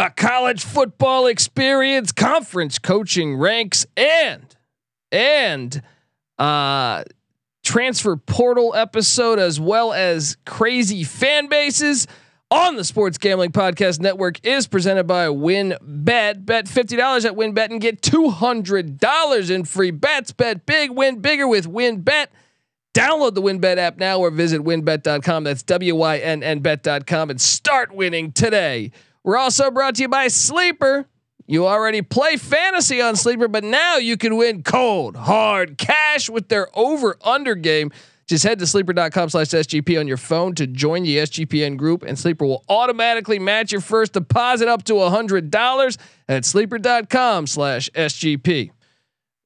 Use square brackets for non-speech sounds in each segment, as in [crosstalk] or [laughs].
the college football experience, conference coaching ranks, and and uh transfer portal episode as well as crazy fan bases on the Sports Gambling Podcast Network is presented by WynnBET. Bet Bet $50 at WynnBET and get $200 in free bets. Bet big, win bigger with WynnBET. Download the WynnBET app now or visit wynnbet.com. That's W Y N N bet.com and start winning today. We're also brought to you by Sleeper. You already play fantasy on Sleeper, but now you can win cold, hard cash with their over under game. Just head to sleeper.com slash SGP on your phone to join the SGPN group, and Sleeper will automatically match your first deposit up to $100 at sleeper.com slash SGP.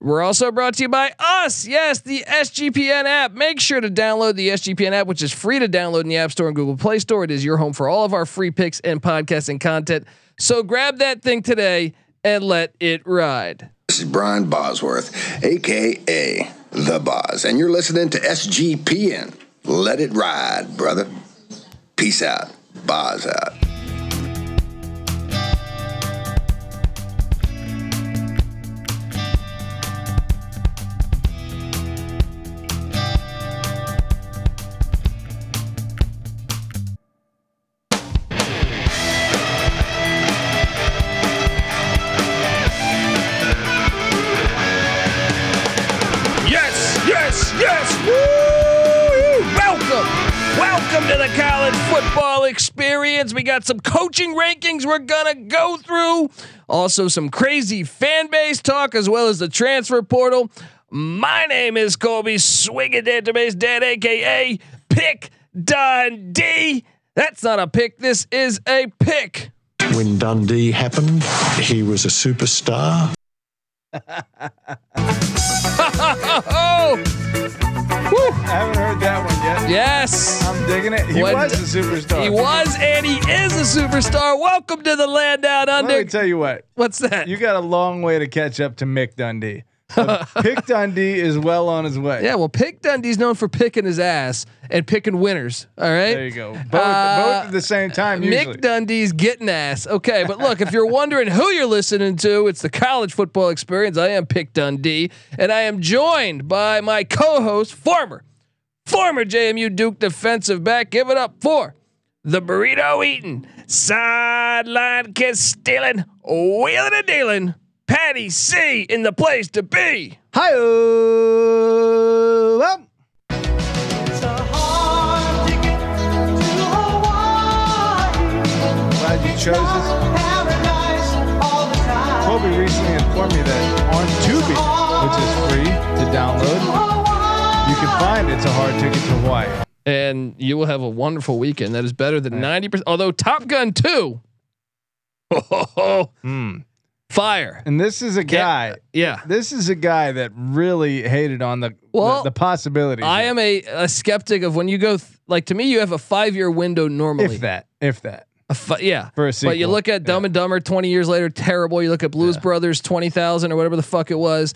We're also brought to you by us. Yes, the SGPN app. Make sure to download the SGPN app, which is free to download in the App Store and Google Play Store. It is your home for all of our free picks and podcasting content. So grab that thing today and let it ride. This is Brian Bosworth, aka The Boz, and you're listening to SGPN. Let it ride, brother. Peace out. Boz out. We got some coaching rankings we're going to go through. Also, some crazy fan base talk, as well as the transfer portal. My name is Colby Swinging Database Dad, aka Pick Dundee. That's not a pick. This is a pick. When Dundee happened, he was a superstar. [laughs] Woo. I haven't heard that one yet. yes. I'm digging it. He was a superstar. He was and he is a superstar. Welcome to the land down under. Let me tell you what. What's that? You got a long way to catch up to Mick Dundee. [laughs] Pick Dundee is well on his way. yeah, well, Pick Dundee's known for picking his ass and picking winners. All right. There you go. Both, Uh, both at the same time. Usually. Mick Dundee's getting ass. Okay, but look, if you're wondering who you're listening to, it's the college football experience. I am Pick Dundee, and I am joined by my co-host, former, former JMU Duke defensive back. Give it up for the burrito eating, sideline kiss stealing, wheeling and dealing. Patty C in the place to be. Hi. Well, glad you chose this. Colby recently informed me that on Tubi, which is free to download, you can find It's a Hard Ticket to Hawaii. and you will have a wonderful weekend. That is better than ninety percent. Although Top Gun two, Oh, [laughs] Hmm. Fire. And this is a guy. Yeah, This is a guy that really hated on the Well, the, the possibility. I am a, a skeptic of when you go th- like to me. You have a five year window normally. if that, if that. Fi- yeah, For a but you look at Dumb and Dumber twenty years later, terrible. You look at Blues Brothers twenty thousand or whatever the fuck it was.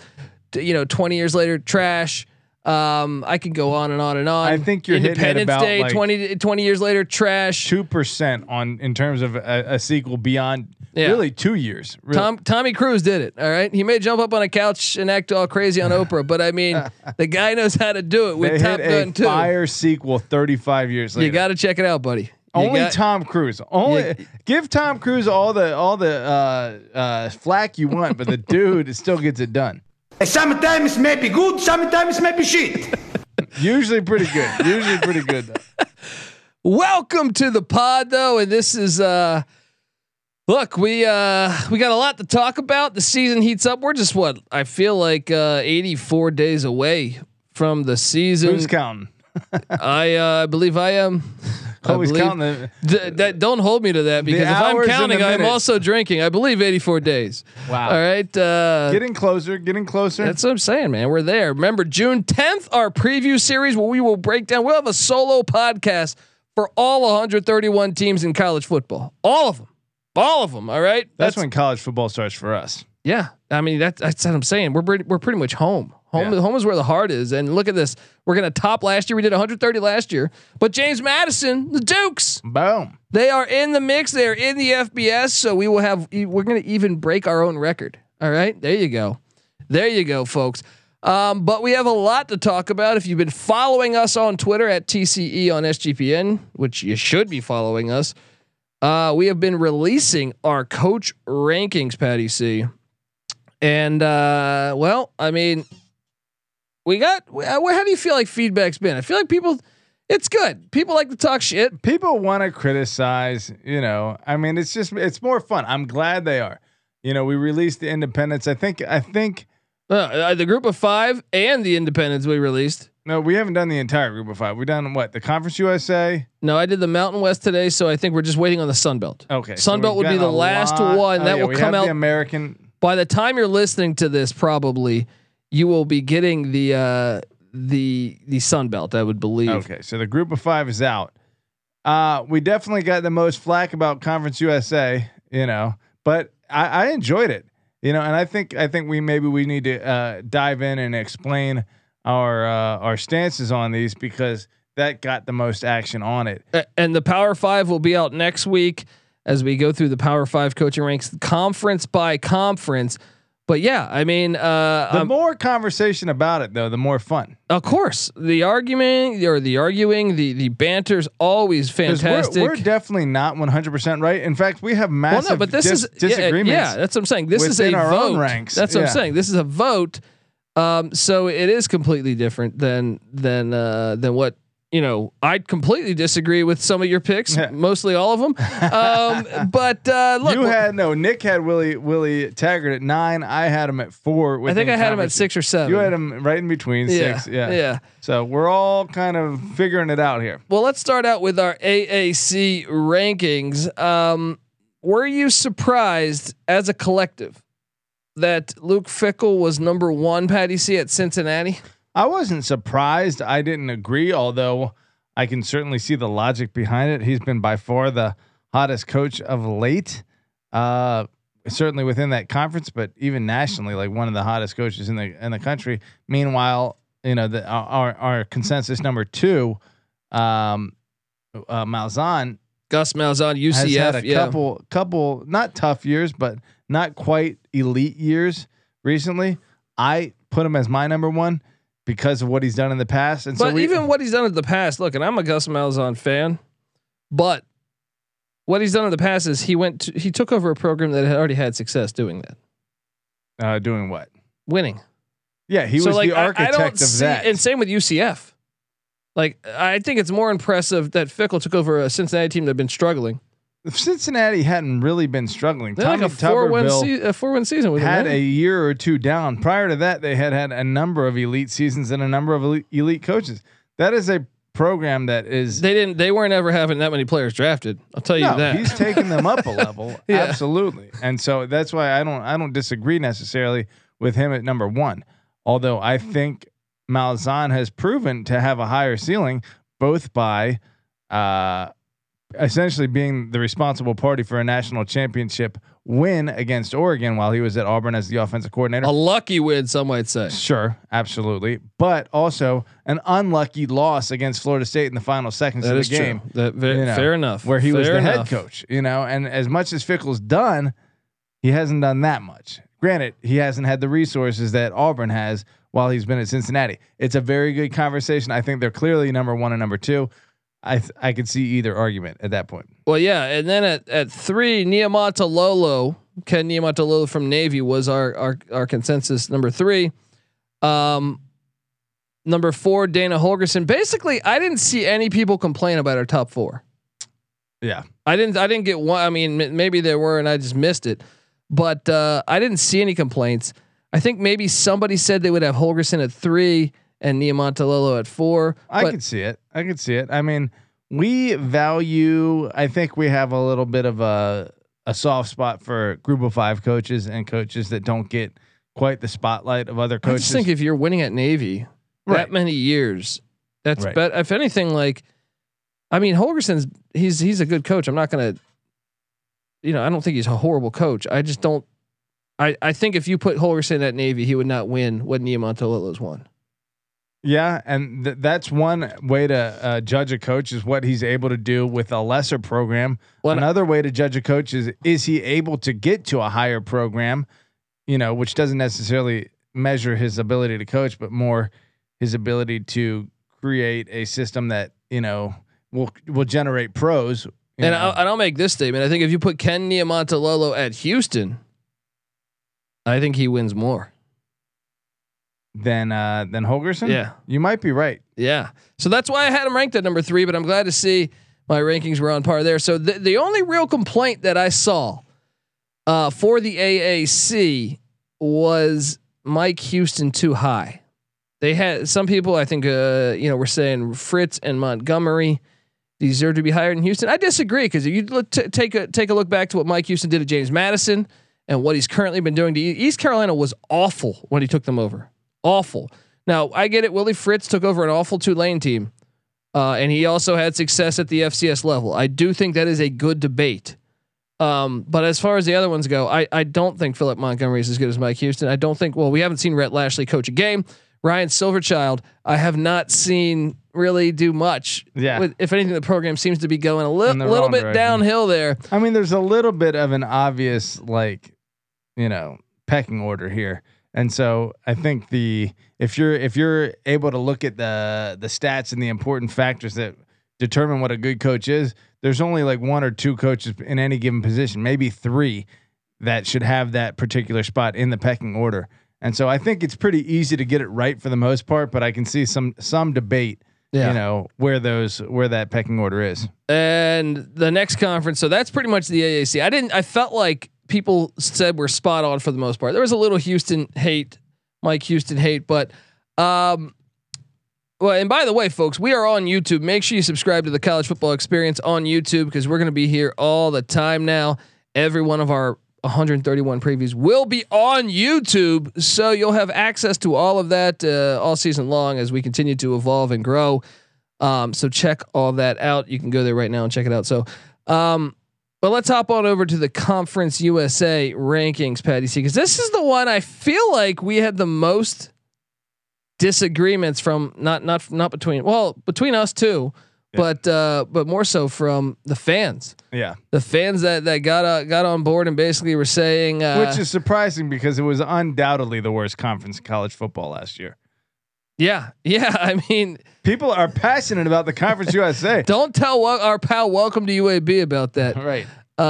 t- You know, twenty years later, trash. Um, I could go on and on and on. I think you're Independence about, Day like, 20, 20 years later, trash. Two percent on in terms of a, a sequel beyond Yeah. really two years. Really. Tom Tommy Cruise did it. All right, he may jump up on a couch and act all crazy on Oprah, but I mean, [laughs] the guy knows how to do it with they Top hit Gun a too. fire sequel 35 years later. You got to check it out, buddy. You only got- Tom Cruise. Only You- give Tom Cruise all the all the uh, uh, flack you want, but the [laughs] dude still gets it done. Sometimes maybe good, sometimes maybe shit. [laughs] Usually pretty good. Usually pretty good though. Welcome to the pod, though, and this is uh, look we uh we got a lot to talk about. The season heats up. We're just what I feel like uh 84 days away from the season. Who's counting? [laughs] I uh, believe I am. I Always believe- counting the. D- that don't hold me to that because if I'm counting, I'm also drinking. I believe 84 days. Wow. All right. Uh, Getting closer. Getting closer. that's what I'm saying, man. We're there. Remember June 10th, our preview series where we will break down. We'll have a solo podcast for all 131 teams in college football. All of them. All of them. All right. that's when college football starts for us. Yeah. I mean that, that's what I'm saying. We're pretty, we're pretty much home. Home, Yeah. home is where the heart is. And look at this. We're gonna top last year. We did 130 last year, but James Madison, the Dukes, Boom. they are in the mix. They are in the FBS. So we will have. We're gonna even break our own record. All right, there you go. There you go, folks. Um, but we have a lot to talk about. If you've been following us on Twitter at TCE on SGPN, which you should be following us, uh, we have been releasing our coach rankings, Patty C. And uh, well, I mean, we got. How do you feel like feedback's been? I feel like people. It's good. People like to talk shit. People want to criticize, you know. I mean, it's just it's more fun. I'm glad they are. You know, we released the independents. I think I think Uh, uh, the group of five and the independents we released. No, we haven't done the entire group of five. We've done what? The Conference USA? No, I did the Mountain West today, so I think we're just waiting on the Sun Belt. Okay. so Sun Belt would be the last lot- one oh, that yeah, will come out The American by the time you're listening to this. Probably you will be getting the uh, the the Sun Belt. I would believe. Okay, so the group of five is out. Uh, we definitely got the most flack about Conference USA, you know, but I, I enjoyed it, you know, and I think I think we maybe we need to uh, dive in and explain our uh, our stances on these because that got the most action on it. And the Power Five will be out next week as we go through the Power Five coaching ranks, conference by conference. But yeah, I mean, uh, The more conversation about it, though, the more fun. of course, the argument or the arguing, the the banter's always fantastic. We're, we're definitely not 100 percent right. In fact, we have Well, massive no, but this dis- is yeah, disagreements. Yeah, that's what I'm saying. This is a our vote. own ranks. That's what Yeah. I'm saying. This is a vote. Um, so it is completely different than than uh, than what you know. I completely disagree with some of your picks, [laughs] mostly all of them. Um, but uh, look, you had no. Nick had Willie Willie Taggart at nine. I had him at four. I think I had him at six or seven. You had him right in between yeah, six. Yeah. yeah. So we're all kind of figuring it out here. Well, let's start out with our AAC rankings. Um, were you surprised as a collective that Luke Fickell was number one, Patty C, at Cincinnati? I wasn't surprised. I didn't agree, although I can certainly see the logic behind it. He's been by far the hottest coach of late. Uh, certainly within that conference, but even nationally, like one of the hottest coaches in the in the country. Meanwhile, you know, the our our consensus number two, um, uh, Malzahn Gus Malzahn, UCF. a yeah. couple couple not tough years, but not quite elite years recently. I put him as my number one because of what he's done in the past, and so But we, even what he's done in the past, look, and I'm a Gus Malzahn fan, but what he's done in the past is he went to, he took over a program that had already had success doing that, uh, doing what? winning. Yeah, he so was like the I- architect I, don't of see, that. and same with UCF. Like I think it's more impressive that Fickell took over a Cincinnati team that had been struggling. Cincinnati hadn't really been struggling. They had Tommy like a four win se- a four win season with had him. a year or two down. Prior to that, they had had a number of elite seasons and a number of elite, elite coaches. That is a program that is. They didn't. They weren't ever having that many players drafted. I'll tell you no, that. he's taking them up a [laughs] level, Yeah. absolutely, and so that's why I don't I don't disagree necessarily with him at number one. Although I think Malzahn has proven to have a higher ceiling, both by uh, essentially being the responsible party for a national championship win against Oregon while he was at Auburn as the offensive coordinator. a lucky win, some might say. Sure, absolutely, but also an unlucky loss against Florida State in the final seconds That of the game true. That ve- you know, fair enough. where he was Fair the head coach, you know, and as much as Fickell's done, he hasn't done that much. Granted, he hasn't had the resources that Auburn has while he's been at Cincinnati. It's a very good conversation. I think they're clearly number one and number two. I th- I could see either argument at that point. Well, yeah, and then at at three, Niumatalolo, Ken Niumatalolo from Navy was our our our consensus number three. Um, number four, Dana Holgorsen. Basically, I didn't see any people complain about our top four. Yeah, I didn't. I didn't get one. I mean, m- maybe there were, and I just missed it. But uh, I didn't see any complaints. I think maybe somebody said they would have Holgorsen at three and Niumatalolo at four. I but could see it. I could see it. I mean, we value. I think we have a little bit of a a soft spot for group of five coaches and coaches that don't get quite the spotlight of other I coaches. just think if you're winning at Navy that many years, that's Right. bet. If anything, like, I mean, Holgorsen's he's he's a good coach. I'm not gonna, you know, I don't think he's a horrible coach. I just don't. I, I think if you put Holgorsen at Navy, he would not win what Niumatalolo's won. Yeah, and th- that's one way to uh, judge a coach is what he's able to do with a lesser program. Well, Another way to judge a coach is is he able to get to a higher program, you know, which doesn't necessarily measure his ability to coach, but more his ability to create a system that you know will will generate pros. And. I'll, and I'll make this statement. I think if you put Ken Niumatalolo at Houston, I think he wins more. Than uh, than Holgorsen. Yeah. you might be right. Yeah. So that's why I had him ranked at number three, but I'm glad to see my rankings were on par there. So the, the only real complaint that I saw uh, for the AAC was Mike Houston too high. They had some people, I think, uh, you know, were saying Fritz and Montgomery deserve to be higher than Houston. I disagree because if you look t- take a take a look back to what Mike Houston did to James Madison and what he's currently been doing to East Carolina was awful when he took them over. Awful. Now I get it. Willie Fritz took over an awful Tulane team, uh, and he also had success at the FCS level. I do think that is a good debate. Um, but as far as the other ones go, I I don't think Philip Montgomery is as good as Mike Houston. I don't think. Well, we haven't seen Rhett Lashlee coach a game. Ryan Silverchild, I have not seen really do much. Yeah. With, if anything, the program seems to be going a li- little bit direction. downhill there. I mean, there's a little bit of an obvious like, you know, pecking order here. And so I think the if you're if you're able to look at the the stats and the important factors that determine what a good coach is, there's only like one or two coaches in any given position, maybe three that should have that particular spot in the pecking order. And so I think it's pretty easy to get it right for the most part, but I can see some some debate, Yeah. you know, where those where that pecking order is. And the next conference, so that's pretty much the AAC. I didn't. I felt like people said we're spot on for the most part. There was a little Houston hate, Mike Houston hate, but um, well. And by the way, folks, we are on YouTube. Make sure you subscribe to the College Football Experience on YouTube because we're going to be here all the time now. Every one of our 131 previews will be on YouTube, so you'll have access to all of that uh, all season long as we continue to evolve and grow. Um, so check all that out. You can go there right now and check it out. So, um, but let's hop on over to the Conference USA rankings, Patty C, because this is the one I feel like we had the most disagreements from not not not between well between us too, but uh, but more so from the fans. Yeah. The fans that that got uh, got on board and basically were saying, uh, Which is surprising because it was undoubtedly the worst conference in college football last year. Yeah, yeah. [laughs] I mean, People are passionate about the Conference USA. [laughs] don't tell our pal Welcome to UAB about that. right. Uh,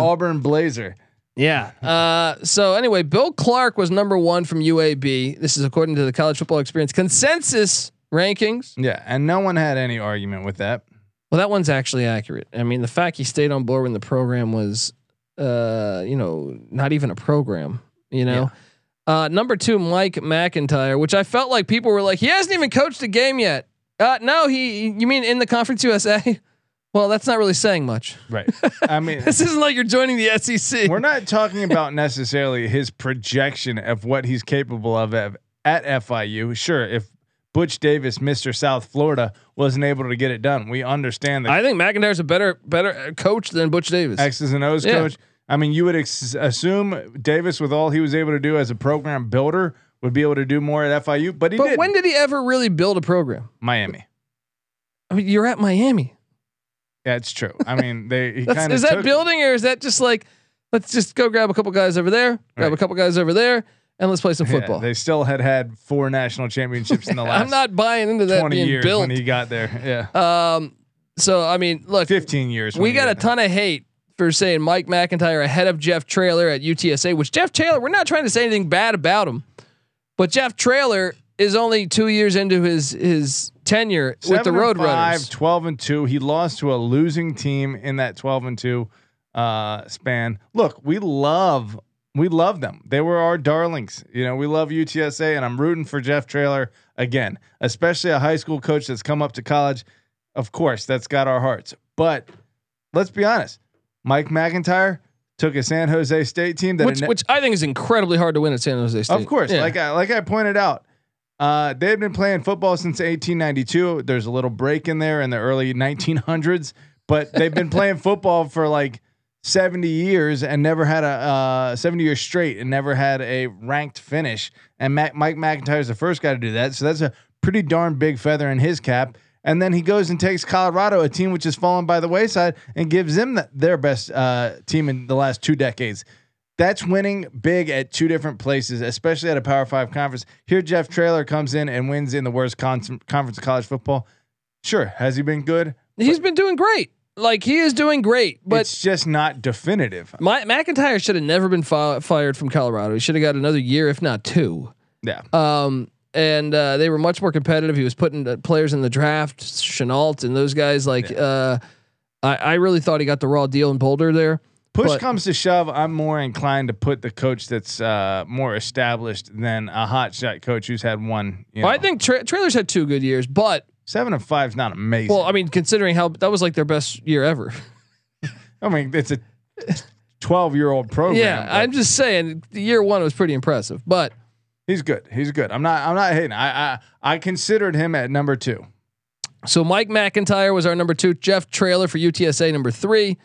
or Auburn Blazer. Yeah. Uh, so anyway, Bill Clark was number one from UAB. This is according to the College Football Experience consensus rankings. Yeah. And no one had any argument with that. Well, that one's actually accurate. I mean, the fact he stayed on board when the program was, uh, you know, not even a program. You know. Uh, number two, Mike McIntyre, which I felt like people were like, he hasn't even coached a game yet. Uh, no, he. You mean in the Conference USA? [laughs] Well, that's not really saying much. Right. [laughs] I mean, This isn't like you're joining the SEC. we're not talking about necessarily his projection of what he's capable of at, at FIU. Sure, if Butch Davis, Mr. South Florida, wasn't able to get it done, we understand that I think McIntyre's a better better coach than Butch Davis. X's and O's Yeah. coach. I mean, you would ex- assume Davis, with all he was able to do as a program builder, would be able to do more at FIU, but he But did. when did he ever really build a program? Miami. I mean, you're at Miami. Yeah, it's true. I [laughs] mean, they kind of is that building or is that just like, let's just go grab a couple guys over there, grab a couple guys over there, and let's play some football. they still had had four national championships in the [laughs] last I'm not buying into that 20 being years built. when he got there. Yeah, um, so I mean, look, 15 years. we got a ton of hate for saying Mike McIntyre ahead of Jeff Traylor at UTSA, which Jeff Taylor, we're not trying to say anything bad about him, but Jeff Traylor is only two years into his his tenure with the Road five, Runners. 12 and 2. He lost to a losing team in that 12 and 2 uh, span. Look, we love we love them. They were our darlings. You know, we love UTSA and I'm rooting for Jeff Traylor again, especially a high school coach that's come up to college. Of course, that's got our hearts. But let's be honest. Mike McIntyre took a San Jose State team that Which, ne- which I think is incredibly hard to win at San Jose State. of course, Yeah. like I like I pointed out, uh, they've been playing football since 1892. There's a little break in there in the early 1900s, but they've been playing [laughs] football for like 70 years and never had a uh, 70 years straight and never had a ranked finish. And Mac- Mike McIntyre is the first guy to do that. So that's a pretty darn big feather in his cap. And then he goes and takes Colorado, a team which has fallen by the wayside, and gives them the, their best uh, team in the last two decades. That's winning big at two different places, especially at a Power Five conference. Here, Jeff Traylor comes in and wins in the worst con- conference of college football. Sure, has he been good? He's been doing great. Like he is doing great, but it's just not definitive. my, McIntyre should have never been fi- fired from Colorado. He should have got another year, if not two. Yeah. Um, and uh, they were much more competitive. He was putting uh, players in the draft, Shenault and those guys. Like, uh, I, I really thought he got the raw deal in Boulder there. Push But- comes to shove, I'm more inclined to put the coach that's uh, more established than a hot shot coach who's had one. You know, I think tra- Traylor's had two good years, but seven and five is not amazing. well, I mean, considering how that was like their best year ever. [laughs] I mean, it's a 12 year old program. yeah, I'm just saying, year one was pretty impressive. But he's good. He's good. I'm not. I'm not hating. I I, I considered him at number two. So Mike McIntyre was our number two. Jeff Traylor for UTSA number three.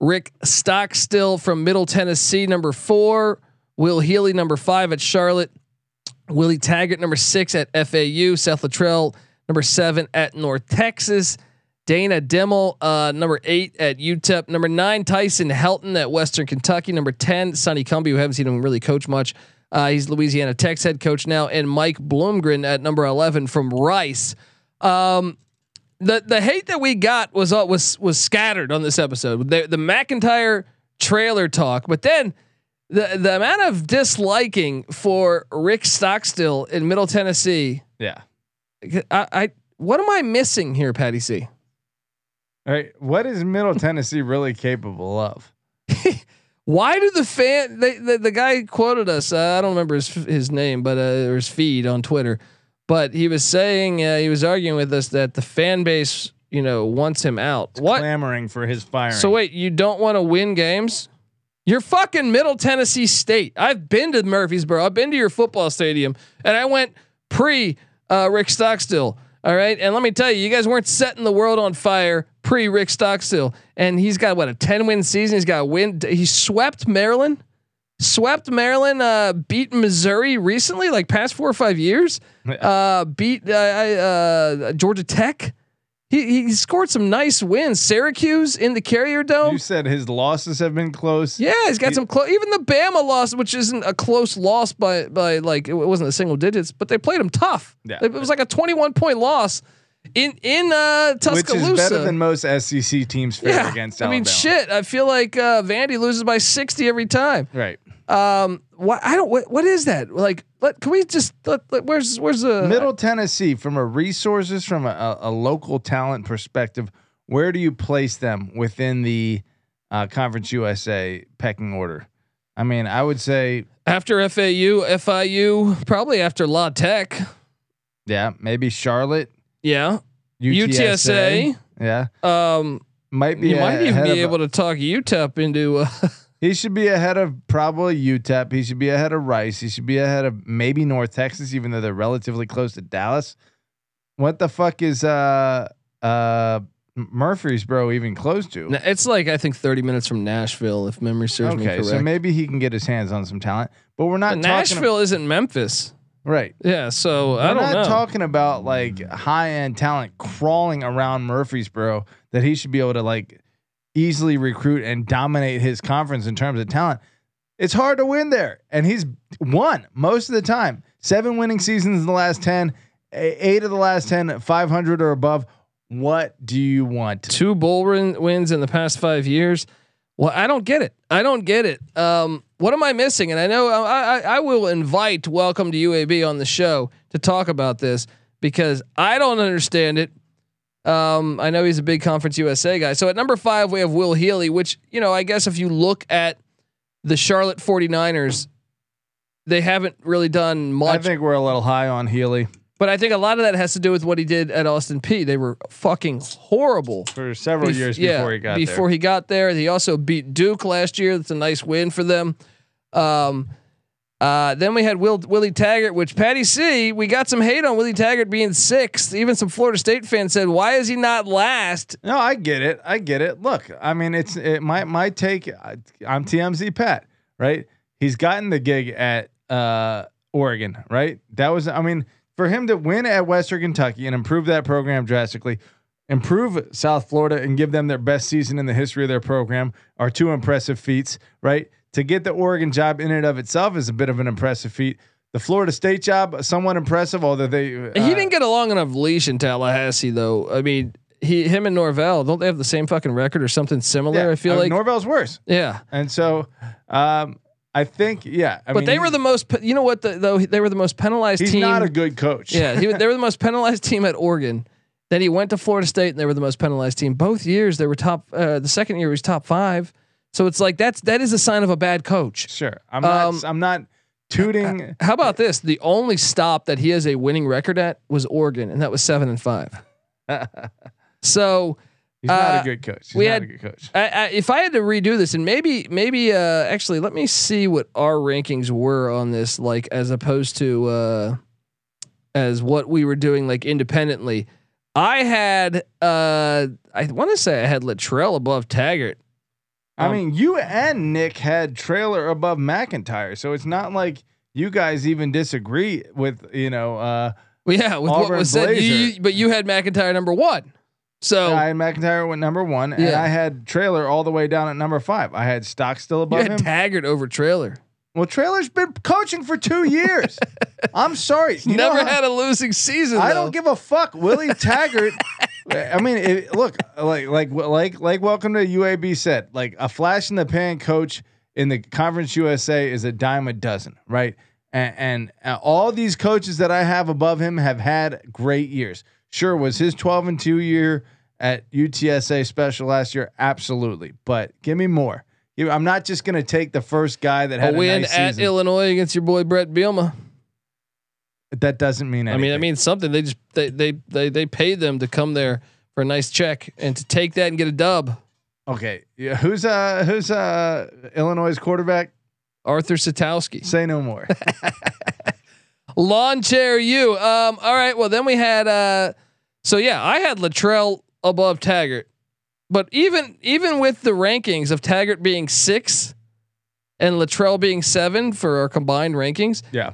Rick Stockstill from Middle Tennessee number four. Will Healy number five at Charlotte. Willie Taggart number six at FAU. Seth Littrell number seven at North Texas. Dana Dimel uh, number eight at UTEP. Number nine Tyson Helton at Western Kentucky. Number ten Sonny Cumbie. who haven't seen him really coach much. Uh, he's Louisiana Tech's head coach now, and Mike Bloomgren at number eleven from Rice. Um, the the hate that we got was uh, was was scattered on this episode. The the McIntyre Traylor talk, but then the the amount of disliking for Rick Stockstill in Middle Tennessee. Yeah. I, I what am I missing here, Patty C? All right. What is Middle Tennessee really capable of? [laughs] Why do the fan? They, the the guy quoted us. Uh, I don't remember his his name, but uh, or his feed on Twitter. But he was saying uh, he was arguing with us that the fan base, you know, wants him out. What? Clamoring for his firing. So wait, you don't want to win games? You're fucking Middle Tennessee State. I've been to Murfreesboro. I've been to your football stadium, and I went pre uh, Rick Stockstill. All right, and let me tell you, you guys weren't setting the world on fire pre Rick Stockstill, and he's got what a ten win season. He's got a win. He swept Maryland, swept Maryland, uh, beat Missouri recently, like past four or five years. Uh, beat uh, uh, Georgia Tech. He he scored some nice wins. Syracuse in the Carrier Dome. you said his losses have been close. Yeah, he's got He- some close. Even the Bama loss, which isn't a close loss by by like it wasn't a single digits, but they played him tough. Yeah. it was like a twenty one point loss in in uh, Which Tuscaloosa. is better than most SEC teams fare yeah, against I mean, shit. I feel like uh, Vandy loses by sixty every time. Right. Um, what I don't. What, what is that? Like, let, can we just? Let, let- where's where's the Middle Tennessee, from a resources, from a, a, a local talent perspective, where do you place them within the uh, Conference USA pecking order? I mean, I would say, after FAU, FIU, probably after La Tech. yeah, maybe Charlotte, Yeah, UTSA, yeah, Um, might be. you might even ahead be of- able to talk UTEP into. Uh, [laughs] He should be ahead of probably UTEP. He should be ahead of Rice. He should be ahead of maybe North Texas, even though they're relatively close to Dallas. What the fuck is uh uh Murfreesboro even close to? It's like I think 30 minutes from Nashville, if memory serves me Okay, correct. so maybe he can get his hands on some talent, but we're not But talking Nashville isn't Memphis. right. Yeah, so I We're don't not know. talking about like high end talent crawling around Murfreesboro that he should be able to like easily recruit and dominate his conference in terms of talent. It's hard to win there, and he's won most of the time. Seven winning seasons in the last 10, a- eight of the last 10, 500 or above. What do you want? Two bowl win- wins in the past five years. Well, I don't get it. I don't get it. Um, what am I missing? And I know I, I, I will invite Welcome to UAB on the show to talk about this because I don't understand it. Um, I know he's a big Conference USA guy. So at number five, we have Will Healy, which, you know, I guess if you look at the Charlotte 49ers, they haven't really done much. I think we're a little high on Healy But I think a lot of that has to do with what he did at Austin Peay. They were fucking horrible for several bef- years yeah, before he got there. before there. he got there. He also beat Duke last year. That's a nice win for them. Um, Uh, then we had Will Willie Taggart, which Patty C. We got some hate on Willie Taggart being sixth. Even some Florida State fans said, "Why is he not last?" No, I get it. I get it. Look, I mean, it's it, my my take. I'm TMZ Pat, right? He's gotten the gig at uh, Oregon, right? That was, I mean, for him to win at Western Kentucky and improve that program drastically, improve South Florida and give them their best season in the history of their program are two impressive feats, right? To get the Oregon job in and of itself is a bit of an impressive feat. The Florida State job, somewhat impressive, although they uh, he didn't get a long enough leash in Tallahassee, though. I mean, he, him, and Norvell don't they have the same fucking record or something similar? yeah, I feel uh, like, Norvell's worse, yeah. and so um, I think, yeah, I but mean, they were the most. You know what? The, though they were the most penalized team. He's team. not a good coach. yeah, he, they were the [laughs] most penalized team at Oregon. Then he went to Florida State, and they were the most penalized team. Both years they were top. Uh, the second year he was top five. So it's like that's that is a sign of a bad coach. Sure. I'm not. Um, I'm not tooting. How about this? The only stop that he has a winning record at was Oregon, and that was seven and five. [laughs] so He's not uh, a good coach. He's we not had- a good coach. I, I, if I had to redo this, and maybe, maybe, uh, actually, let me see what our rankings were on this, like as opposed to uh, as what we were doing, like independently. I had, uh, I want to say I had Littrell above Taggart. I Um, mean, you and Nick had Traylor above McIntyre, so it's not like you guys even disagree with you know. Uh, Well, yeah, with what Auburn was said, you, you- but you had McIntyre number one. So I had McIntyre went number one, and I had Traylor all the way down at number five. I had Stockstill you above had him. Taggart over Traylor. well, Traylor's been coaching for two years. [laughs] I'm sorry, you Never how- had a losing season. I though. don't give a fuck. Willie Taggart. [laughs] I mean, it, look, like like like like welcome to UAB said, like a flash in the pan coach in the Conference USA is a dime a dozen, right? And, and uh, all these coaches that I have above him have had great years. Sure, was his 12 and 2 year at UTSA special last year? Absolutely. But give me more. I'm not just going to take the first guy that had a, win nice at. Illinois against your boy Bret Bielema. That doesn't mean anything. I mean, I mean something. They just they they they they paid them to come there for a nice check and to take that and get a dub. Okay. Yeah, who's uh who's uh Illinois' quarterback? Artur Sitkowski, Say no more. [laughs] lawn chair you. Um. All right. Well, then we had. Uh. So yeah, I had Littrell above Taggart, but even even with the rankings of Taggart being six and Littrell being seven for our combined rankings, yeah.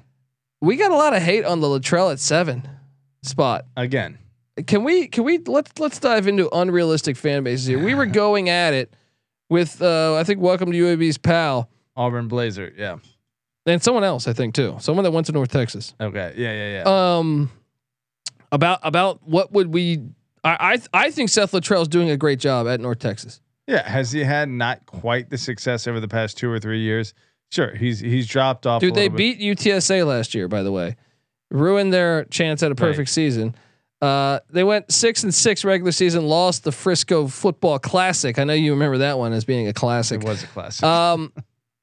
We got a lot of hate on the Littrell at seven spot. Again. can we can we let's let's dive into unrealistic fan bases here. We were going at it with uh I think welcome to UAB's pal Auburn Blazer. Yeah. and someone else I think too. Someone that went to North Texas. Okay. Yeah. Yeah. Yeah. Um about about what would we I I I think Seth Littrell's doing a great job at North Texas. yeah. Has he had not quite the success over the past two or three years? Sure. He's he's dropped off. a Dude, they bit. beat UTSA last year, by the way. Ruined their chance at a perfect Right. season. Uh, they went six and six regular season, lost the Frisco Football Classic. I know you remember that one as being a classic. It was a classic. Um,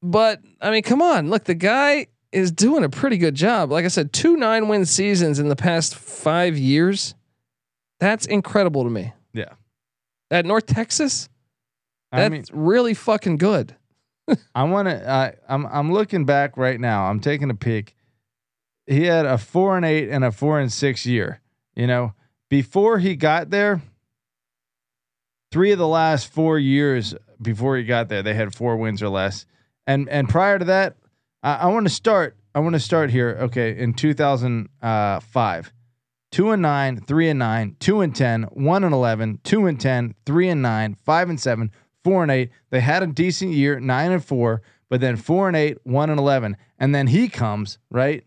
but I mean, come on, look, the guy is doing a pretty good job. Like I said, two nine win seasons in the past five years. That's incredible to me. yeah. At North Texas, I that's mean, really fucking good. I want to. I'm I'm looking back right now. I'm taking a peek. He had a four and eight and a four and six year. You know, before he got there, three of the last four years before he got there, they had four wins or less. And and prior to that, I, I want to start. I want to start here. Okay, in 2005, two and nine, three and nine, two and 10, one and 11, two and 10, three and nine, five and seven, four and eight. They had a decent year, nine and four, but then four and eight, one and 11. And then he comes, right?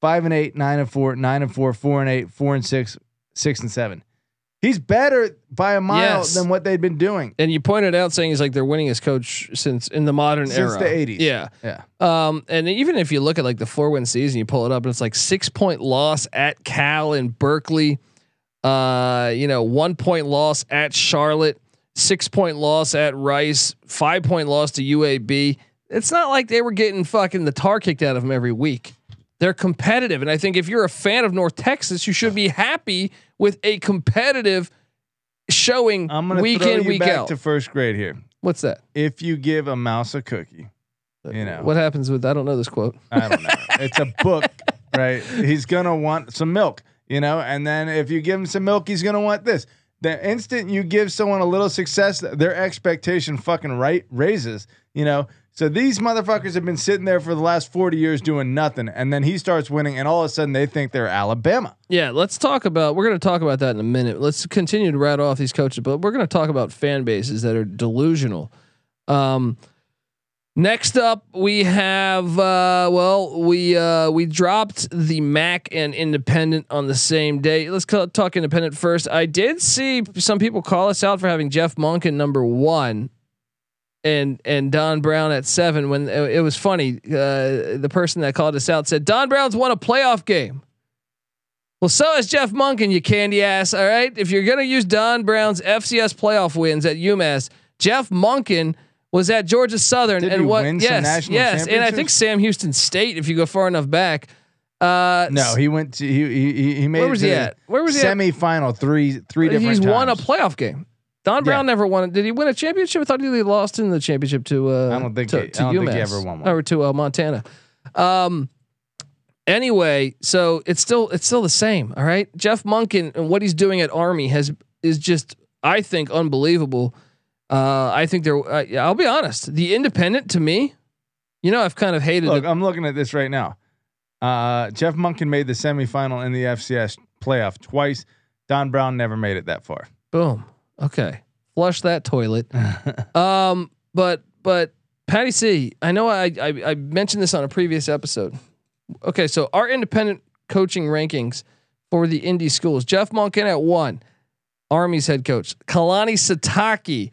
Five and eight, nine and four, nine and four, four and eight, four and six, six and seven. He's better by a mile Yes. than what they'd been doing. And you pointed out saying he's like their winningest coach since in the modern Since era, the 80s. Yeah. Yeah. Um, and even if you look at like the four win season, you pull it up and it's like six point loss at Cal and Berkeley. Uh, you know, one point loss at Charlotte, six point loss at Rice, five point loss to UAB. It's not like they were getting fucking the tar kicked out of them every week. They're competitive, and I think if you're a fan of North Texas, you should be happy with a competitive showing I'm gonna week throw in you week back out. to first grade here. What's that? If you give a mouse a cookie, You know, What happens with? I don't know this quote. I don't know. it's a book, right? He's gonna want some milk, you know, and then if you give him some milk, he's gonna want this. The instant you give someone a little success, their expectation fucking right raises, you know. So these motherfuckers have been sitting there for the last 40 years doing nothing, and then he starts winning, and all of a sudden they think they're Alabama. Yeah, let's talk about. We're going to talk about that in a minute. Let's continue to rattle off these coaches, but we're going to talk about fan bases that are delusional. Um, next up, we have. Uh, well, we uh, we dropped the Mac and Independent on the same day. Let's talk Independent first. I did see some people call us out for having Jeff Monk Monken number one. And and Don Brown at seven when it, it was funny. Uh, the person that called us out said Don Brown's won a playoff game. Well, so has Jeff Monken, you candy ass. All right. If you're to use Don Brown's FCS playoff wins at UMass, Jeff Monken was at Georgia Southern Did and what? yes, national yes. And I think? Sam Houston State, if you go far enough back. Uh, No, he went to he he, he made Where it was he at? Where was he at? semifinal three three different he's times. won a playoff game. Don Brown Yeah. never won. Did he win a championship? I thought he lost in the championship to. Uh, I don't think to, he- I to don't think he ever won one. Or to uh, Montana. Um. Anyway, so it's still it's still the same. All right, Jeff Monken and what he's doing at Army has is just I think unbelievable. Uh, I think they're. Uh, I'll be honest. The independent to me, you know, I've kind of hated Look, it. I'm looking at this right now. Uh, Jeff Monken made the semifinal in the FCS playoff twice. Don Brown never made it that far. Boom. Okay. Flush that toilet. [laughs] um, but but Patty C, I know I, I I mentioned this on a previous episode. Okay, so our independent coaching rankings for the indie schools: Jeff Monken at one, Army's head coach; Kalani Sitake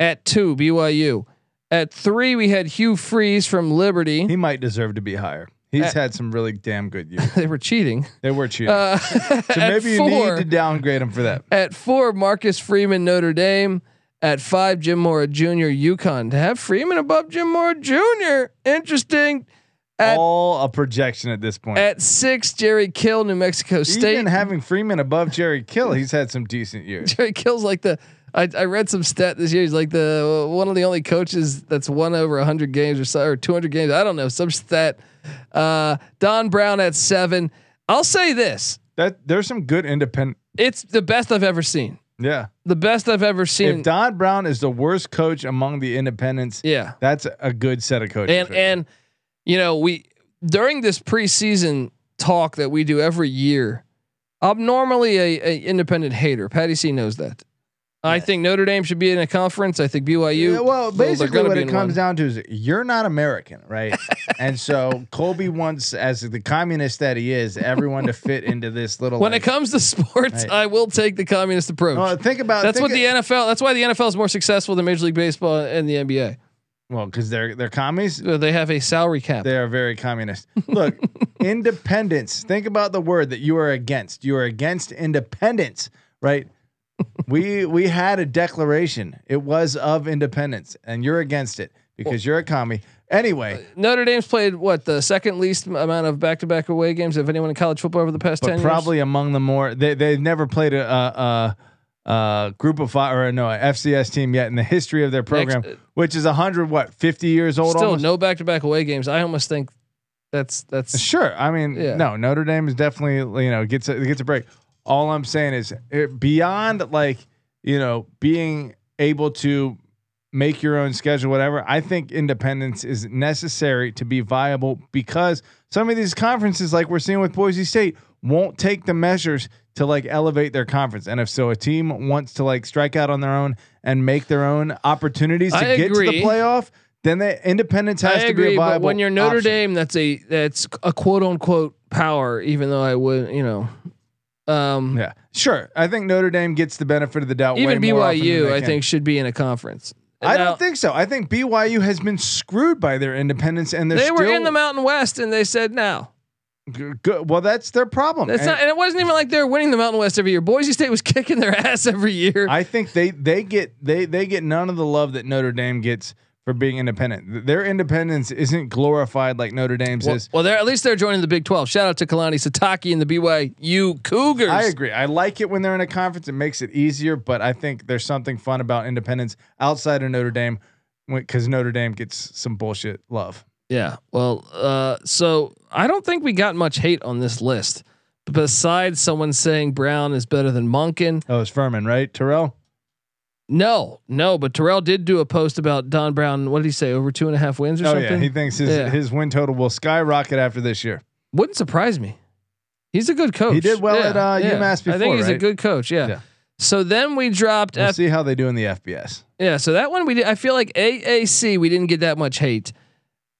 at two, BYU. At three, we had Hugh Freeze from Liberty. He might deserve to be higher. He's Uh, had some really damn good years. [laughs] they were cheating. They were cheating. Uh, [laughs] so at maybe you need to downgrade him for that. At four, Marcus Freeman, Notre Dame. At five, Jim Mora Jr., UConn. To have Freeman above Jim Mora Jr., interesting. At, All a projection at this point. at six, Jerry Kill, New Mexico State. Even having Freeman above Jerry Kill, he's had some decent years. [laughs] Jerry Kill's like the. I, I read some stat this year. He's like the one of the only coaches that's won over hundred games or so, or two hundred games. I don't know some stat. Uh, Don Brown at seven. I'll say this: That there's some good independent. it's the best I've ever seen. Yeah. The best I've ever seen. If Don Brown is the worst coach among the independents, yeah. that's a good set of coaches. and and you know we during this preseason talk that we do every year i'm normally a, a independent hater patty c knows that i think notre dame should be in a conference i think byu Yeah, well, basically, what it comes one. down to is you're not American, right? [laughs] and so Colby wants, as the communist that he is, everyone to fit into this little. when like, it comes to sports Right. i will take the communist approach well, think about that's think what the nfl that's why the nfl is more successful than major league baseball and the nba well because they're they're commies. They have a salary cap They are very communist. Look, [laughs] independence. Think about the word that you are against. You are against independence, right? We we had a declaration. It was of independence, and you're against it because you're a commie. Anyway, uh, notre dame's played what the second least amount of back-to-back away games of anyone in college football over the past but 10 years probably among the more they they've never played a, a, a, group of five or no FCS team yet in the history of their program, Next- which is a hundred what fifty years old. Still almost? no back to back away games. I almost think that's that's Sure. I mean, Yeah. no, Notre Dame is definitely, you know, gets a, gets a break. All I'm saying is it, beyond like, you know, being able to make your own schedule, whatever, I think independence is necessary to be viable because some of these conferences, like we're seeing with Boise State, won't take the measures to like elevate their conference. And if so, a team wants to like strike out on their own and make their own opportunities to I get to the playoff, then the independence has I to be agree. a But viable when you're Notre option. Dame, that's a that's a quote unquote power. Even though I would, you know, um, Yeah, sure. I think Notre Dame gets the benefit of the doubt. even way more often than BYU, I can. think should be in a conference. I Now, don't think so. I think BYU has been screwed by their independence, and they're they were in the Mountain West, and they said no. good. Well, that's their problem. That's And not, and it wasn't even like they're winning the Mountain West every year. Boise State was [laughs] kicking their ass every year. I think they they get they they get none of the love that Notre Dame gets for being independent. Their independence isn't glorified like Notre Dame's well, is. well, they're at least they're joining the Big Twelve. Shout out to Kalani Sitake and the BYU Cougars. I agree. I like it when they're in a conference. It makes it easier, but I think there's something fun about independence outside of Notre Dame. because Notre Dame gets some bullshit love. Yeah. Well, uh, so I don't think we got much hate on this list. Besides someone saying Brown is better than Monken. Oh, it's Furman, right? Terrell. No, no, but Terrell did do a post about Don Brown. What did he say? Over two and a half wins or Oh something? yeah, he thinks his Yeah. his win total will skyrocket after this year. Wouldn't surprise me. He's a good coach. He did well at, uh, UMass I think he's a good coach. Yeah. Yeah. So then we dropped. We'll F- see how they do in the FBS. yeah. So that one we did. I feel like AAC we didn't get that much hate.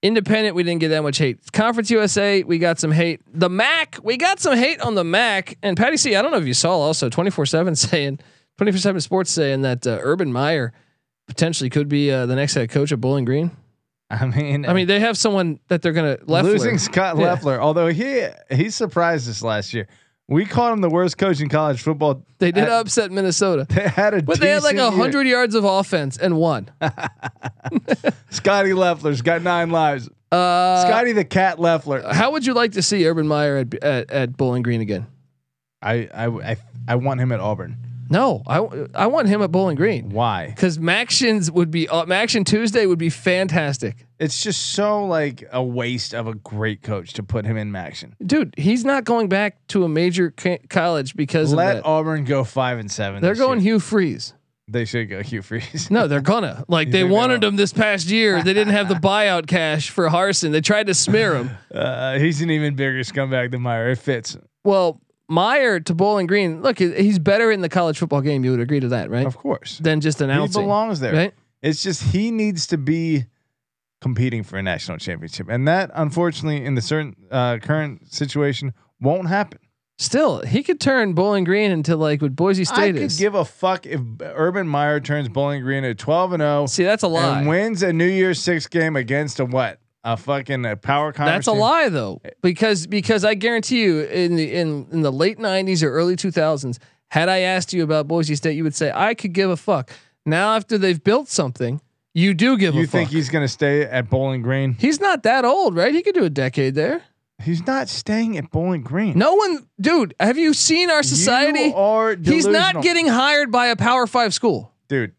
Independent we didn't get that much hate. Conference USA we got some hate. The MAC we got some hate on the MAC. And Patty C. I don't know if you saw also twenty four seven [laughs] saying twenty four seven Sports saying that uh, Urban Meyer potentially could be uh, the next head coach at Bowling Green. I mean, I mean they have someone that they're gonna Loeffler. losing Scot Yeah. Loeffler, although he he surprised us last year. We called him the worst coach in college football. They did at- upset Minnesota. [laughs] They had a But they had like decent a year. hundred yards of offense and won. [laughs] Scotty Loeffler's got nine lives. Uh, Scotty the cat Loeffler. how would you like to see Urban Meyer at, at, at Bowling Green again? I, I I I want him at Auburn. No, I, I want him at Bowling Green Why? because MACtions would be uh, MACtion Tuesday would be fantastic, It's just so like a waste of a great coach to put him in MACtion. dude. He's not going back to a major ca- college because of Let. Auburn go five and seven. They're going year. Hugh Freeze. They should go Hugh Freeze. No, they're [laughs] gonna like they wanted him this past year. They didn't have the [laughs] buyout cash for Harsin. They tried to smear him. Uh, he's an even bigger scumbag than Meyer. It fits, Well, Meyer to Bowling Green. Look, he's better in the college football game. You would agree to that, right? of course. Than just announcing. He belongs there. right? It's just he needs to be competing for a national championship, and that unfortunately, in the certain uh, current situation, won't happen. Still, he could turn Bowling Green into like what Boise State I State could give a fuck if Urban Meyer turns Bowling Green at twelve and zero See, that's a lie. and wins a New Year's Six game against a what? A fucking a power conference. That's a team? lie though, because because I guarantee you in the in in the late '90s or early 2000s, had I asked you about Boise State, you would say I could give a fuck. Now after they've built something, you do give a fuck. You a think fuck. he's gonna stay at Bowling Green? He's not that old, right? He could do a decade there. He's not staying at Bowling Green. No one, dude. Have you seen our society? You are He's not getting hired by a Power Five school dude.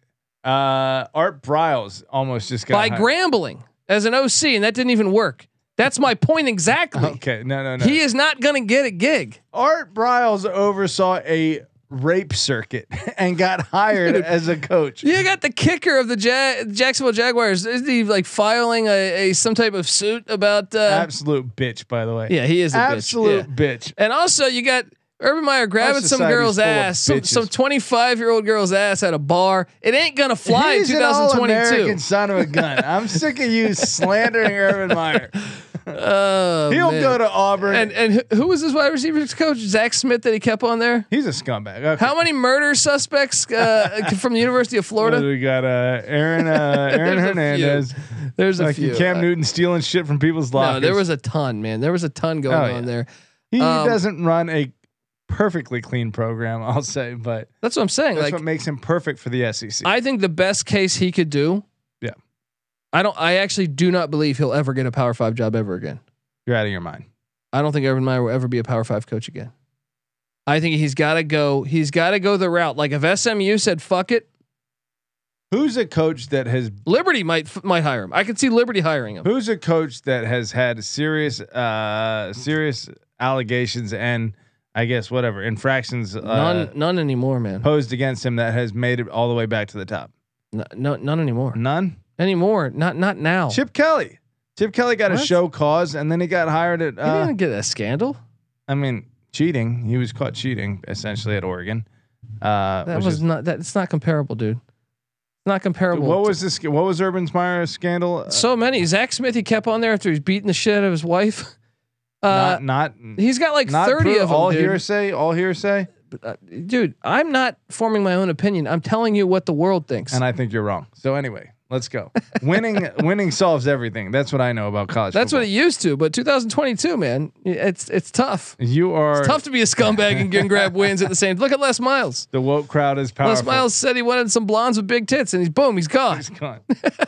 Uh, Art Briles almost just got by hired. Grambling as an OC, and that didn't even work. That's my point exactly. [laughs] Okay, no, no, no. He is not going to get a gig. Art Briles oversaw a rape circuit [laughs] and got hired as a coach. You got the kicker of the ja- Jacksonville Jaguars. Isn't he like filing a, a some type of suit about? Uh, Absolute bitch, by the way. yeah, he is a Absolute bitch. bitch. And also, you got Urban Meyer grabbing some girl's ass, some some twenty five year old girl's ass at a bar. It ain't gonna fly He's in 2022. all-American son of a gun. I'm sick of you [laughs] slandering Urban Meyer. Oh, He'll man. go to Auburn. And and who- was his wide receivers coach? Zach Smith that he kept on there. He's a scumbag. Okay. How many murder suspects uh, [laughs] from the University of Florida? We got uh, Aaron uh, [laughs] Aaron Hernandez. There's a few. Cam Uh, Newton stealing shit from people's lockers. no, there was a ton, man. There was a ton going Oh, on there. He um, doesn't run a perfectly clean program, [laughs] I'll say, but That's what I'm saying. that's like what makes him perfect for the SEC. I think the best case he could do. Yeah. I don't. I actually do not believe he'll ever get a Power Five job ever again. You're out of your mind. I don't think Urban Meyer will ever be a Power Five coach again. I think he's got to go. He's got to go the route. Like if SMU said "fuck it," Who's a coach that has Liberty might might hire him. I could see Liberty hiring him. Who's a coach that has had serious, uh, serious allegations and I guess whatever infractions uh, none, none anymore, man. posed against him that has made it all the way back to the top? No, no, none anymore. None. Anymore. Not not now. Chip Kelly. Chip Kelly got a What? show cause, and then he got hired at. he Uh, didn't get a scandal. I mean, cheating. He was caught cheating essentially at Oregon. Uh, That which was is- not. That's not comparable, dude. Not comparable. what to- was this? What was Urban Meyer's scandal? Uh, so many? Zach Smith. He kept on there after he's beating the shit out of his wife. [laughs] Uh, not not he's got like not thirty pro- of them, all dude. hearsay. All hearsay. Uh, dude, I'm not forming my own opinion. I'm telling you what the world thinks. And I think you're wrong. So anyway, let's go. [laughs] winning winning solves everything. That's what I know about college. That's what it used to, but 2022, man, it's it's tough. you are. It's tough to be a scumbag and, and grab [laughs] wins at the same. Look at Les Miles. The woke crowd is powerful. Les Miles said he wanted some blondes with big tits, and he's boom, he's gone. He's gone.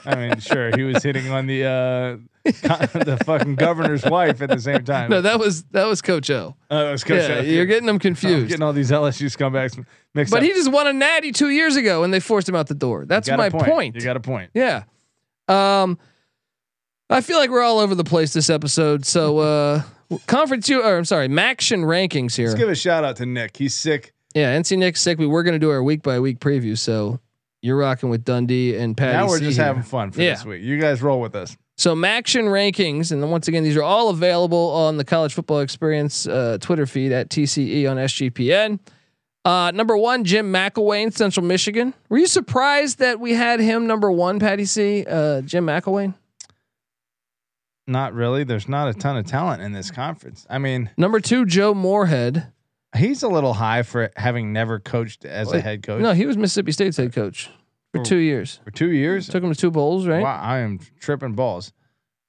I mean, sure, he was hitting on the uh, [laughs] the fucking governor's wife at the same time. No, that was that was Coach O. Oh, that was Coach Yeah, F. you're getting them I'm confused. getting all these LSU scumbags mixed But up. But he just won a natty two years ago, and they forced him out the door. That's my a point. You got a point. Yeah. Um, I feel like we're all over the place this episode. So uh, conference you or I'm sorry, MACtion rankings here. Let's give a shout out to Nick. He's sick. Yeah, NC Nick's sick. We were gonna do our week by week preview, so you're rocking with Dundee and Patty. now we're C just here. having fun for Yeah. this week. You guys roll with us. So MACtion rankings, and then once again, these are all available on the College Football Experience uh, Twitter feed at TCE on SGPN. Uh, number one, Jim McElwain, Central Michigan. Were you surprised that we had him number one, Patty C? Uh, Jim McElwain. Not really. There's not a ton of talent in this conference. I mean, Number two, Joe Moorhead. he's a little high for having never coached as a head coach No, he was Mississippi State's head coach for two years. for two years. Took him to two bowls, right? Wow, I am tripping balls.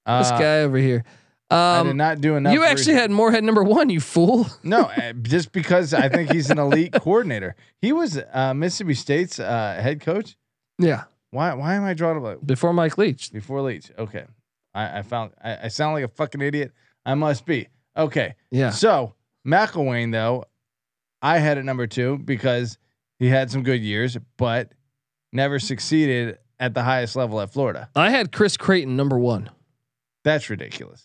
Uh, This guy over here. I did Um, not do enough. you actually research. had Moorhead number one, you fool. [laughs] no, uh, just because I think he's an elite [laughs] coordinator. He was uh, Mississippi State's uh, head coach. Yeah, Why? Why am I drawing a blank? before Mike Leach. before Leach? Okay, I, I found. I, I sound like a fucking idiot. I must be. Okay, Yeah. So McElwain, though, I had at number two because he had some good years, but never succeeded at the highest level at Florida. I had Chris Creighton number one. That's ridiculous.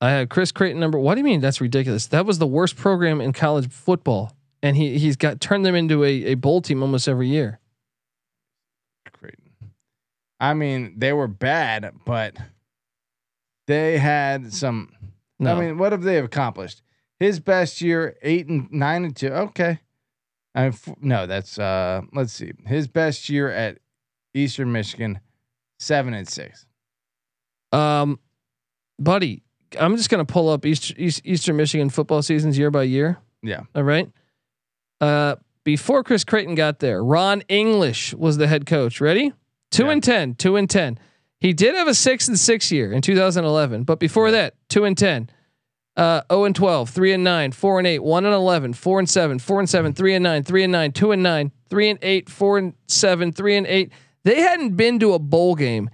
I had Chris Creighton number. What do you mean? That's ridiculous. That was the worst program in college football, and he he's got turned them into a, a bowl team almost every year. Creighton. I mean, they were bad, but they had some. No, I mean, what have they accomplished? His best year, eight and nine and two. Okay. I no, that's uh. Let's see. His best year at Eastern Michigan, seven and six. um, buddy, I'm just gonna pull up East, East Eastern Michigan football seasons year by year. Yeah. All right. Uh, before Chris Creighton got there, Ron English was the head coach. Ready? Two Yeah. and ten. Two and ten. He did have a six and six year in 2011, but before that, two and ten. Uh, 0 and 12, 3 and 9, 4 and 8, 1 and 11, 4 and 7, 4 and 7, 3 and 9, 3 and 9, 2 and 9, 3 and 8, 4 and 7, 3 and 8. They hadn't been to a bowl game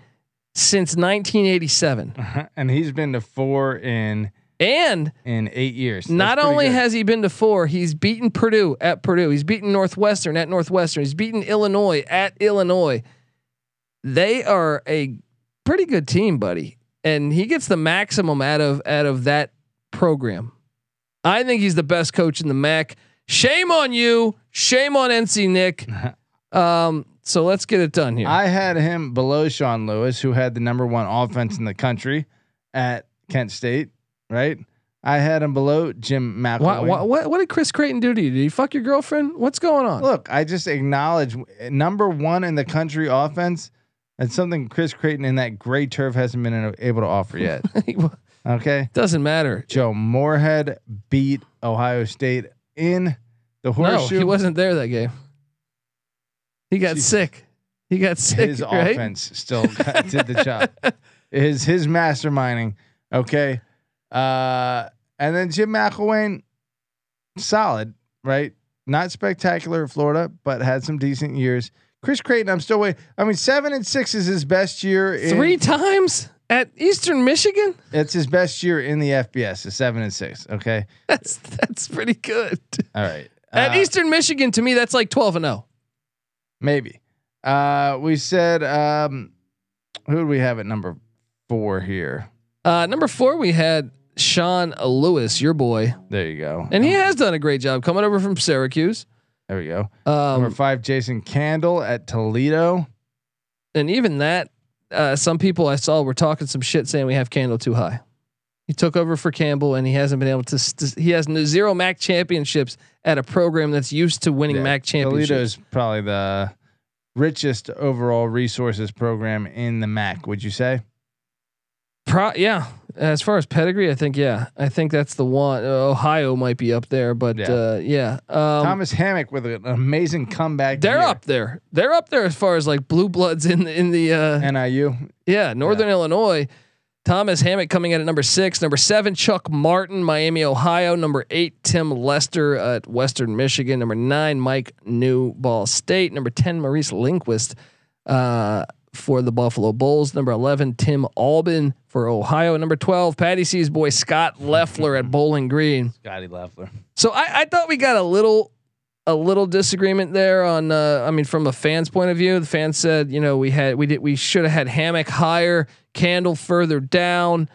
since 1987. and he's been to four in And in eight years. That's not only good. has he been to four, he's beaten Purdue at Purdue. He's beaten Northwestern at Northwestern. He's beaten Illinois at Illinois. They are a pretty good team, buddy. And he gets the maximum out of out of that program. I think he's the best coach in the MAC. Shame on you. Shame on NC Nick. [laughs] Um, so let's get it done here. I had him below Sean Lewis, who had the number one offense in the country at Kent State. Right. I had him below Jim McElwain. what, what, what, what did Chris Creighton do to you? Did he fuck your girlfriend? What's going on? Look, I just acknowledge number one in the country offense. That's something Chris Creighton in that gray turf hasn't been able to offer yet. [laughs] Okay. Doesn't matter. Joe Moorhead beat Ohio State in the horseshoe. No, he wasn't there that game. He got Jeez. sick. He got sick. his right? offense still got- [laughs] did the job. His his masterminding. Okay. Uh and then Jim McElwain, solid, right? Not spectacular at Florida, but had some decent years. Chris Creighton, I'm still waiting. I mean, seven and six is his best year. In, Three times at Eastern Michigan. It's his best year in the FBS. Is seven and six. Okay. That's that's pretty good. All right. At Uh, Eastern Michigan, to me, that's like twelve and oh. zero. Maybe. Uh, we said, um, who do we have at number four here? Uh, number four, we had Sean Lewis, your boy, There you go. and he has done a great job coming over from Syracuse. There we go. Number Um, five, Jason Candle at Toledo. and even that, uh, some people I saw were talking some shit saying we have Candle too high. He took over for Campbell, and he hasn't been able to. St- he has no, zero MAC championships at a program that's used to winning Yeah, MAC championships. Toledo's probably the richest overall resources program in the MAC. Would you say? Pro, yeah. As far as pedigree, I think yeah, I think that's the one. Uh, Ohio might be up there, but Yeah. uh, yeah, um, Thomas Hammock with an amazing comeback. they're year. up there. They're up there as far as like blue bloods in the, in the uh, NIU. yeah Northern Illinois. Thomas Hammock coming in at number six, number seven Chuck Martin, Miami, Ohio. Number eight Tim Lester at Western Michigan. Number nine Mike Neu Ball State. Number ten Maurice Linguist uh, for the Buffalo Bulls. Number eleven Tim Albin for Ohio. Number twelve Patty C's boy Scot Loeffler at Bowling Green. Scotty Loeffler. So I, I thought we got a little a little disagreement there on. Uh, I mean, from a fan's point of view, the fans said, you know, we had we did we should have had hammock higher, candle further down.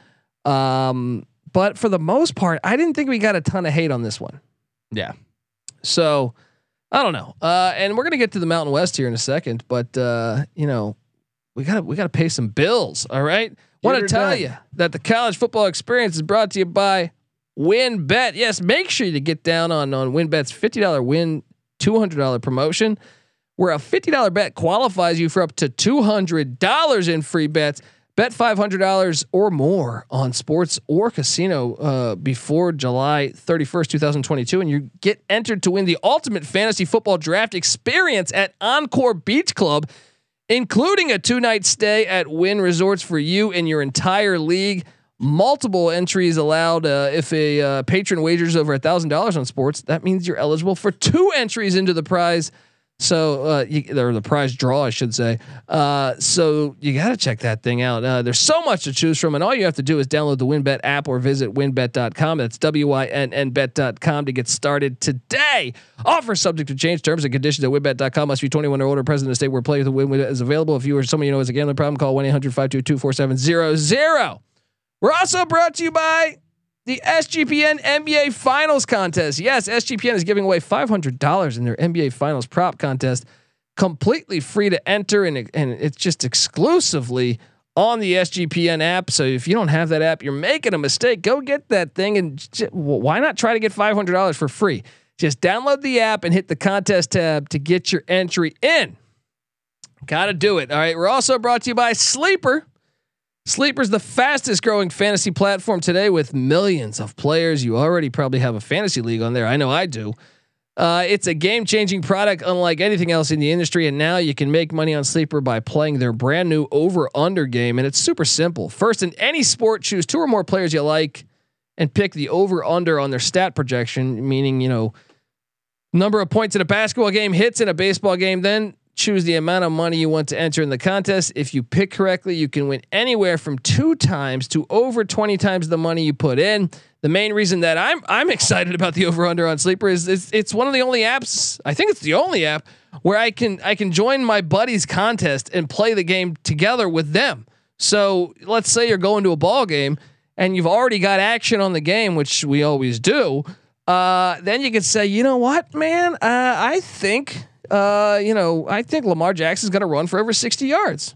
Um, but for the most part, I didn't think we got a ton of hate on this one. Yeah. So I don't know. Uh, and we're gonna get to the Mountain West here in a second, but uh, you know, we gotta we gotta pay some bills. All right. Want to tell done. you that the college football experience is brought to you by WynnBET. Yes, make sure you get down on on WynnBET's fifty dollar win, two hundred dollar promotion, where a fifty dollar bet qualifies you for up to two hundred dollars in free bets. Bet five hundred dollars or more on sports or casino uh, before July thirty first, two thousand twenty two, and you get entered to win the ultimate fantasy football draft experience at Encore Beach Club including a two night stay at Wynn Resorts for you and your entire league. Multiple entries allowed. Uh, if a uh, patron wagers over a thousand dollars on sports, that means you're eligible for two entries into the prize. So, uh, you, or the prize draw, I should say. Uh, so you got to check that thing out. Uh, there's so much to choose from, and all you have to do is download the WynnBET app or visit wynnbet.com. That's W-I-N-N bet.com to get started today. Offer subject to change terms and conditions at wynnbet.com. Must be 21 or older. Present in the state where play with the win is available. If you or someone you know has a gambling problem, call 1-800-522-4700. We're also brought to you by the SGPN NBA Finals contest. Yes, SGPN is giving away $500 in their NBA Finals prop contest, completely free to enter, and, and it's just exclusively on the SGPN app. So if you don't have that app, you're making a mistake. Go get that thing, and j- why not try to get $500 for free? Just download the app and hit the contest tab to get your entry in. Got to do it. All right. We're also brought to you by Sleeper. Sleeper's the fastest growing fantasy platform today with millions of players. You already probably have a fantasy league on there. I know I do. Uh, it's a game changing product unlike anything else in the industry. And now you can make money on Sleeper by playing their brand new over under game. And it's super simple. First, in any sport, choose two or more players you like and pick the over under on their stat projection, meaning, you know, number of points in a basketball game, hits in a baseball game. Then choose the amount of money you want to enter in the contest. If you pick correctly, you can win anywhere from two times to over 20 times the money you put in. The main reason that I'm I'm excited about the over under on Sleeper is it's, it's one of the only apps, I think it's the only app where I can I can join my buddies contest and play the game together with them. So, let's say you're going to a ball game and you've already got action on the game, which we always do. Uh, then you could say, you know what, man? Uh, I think, uh, you know, I think Lamar Jackson's going to run for over 60 yards.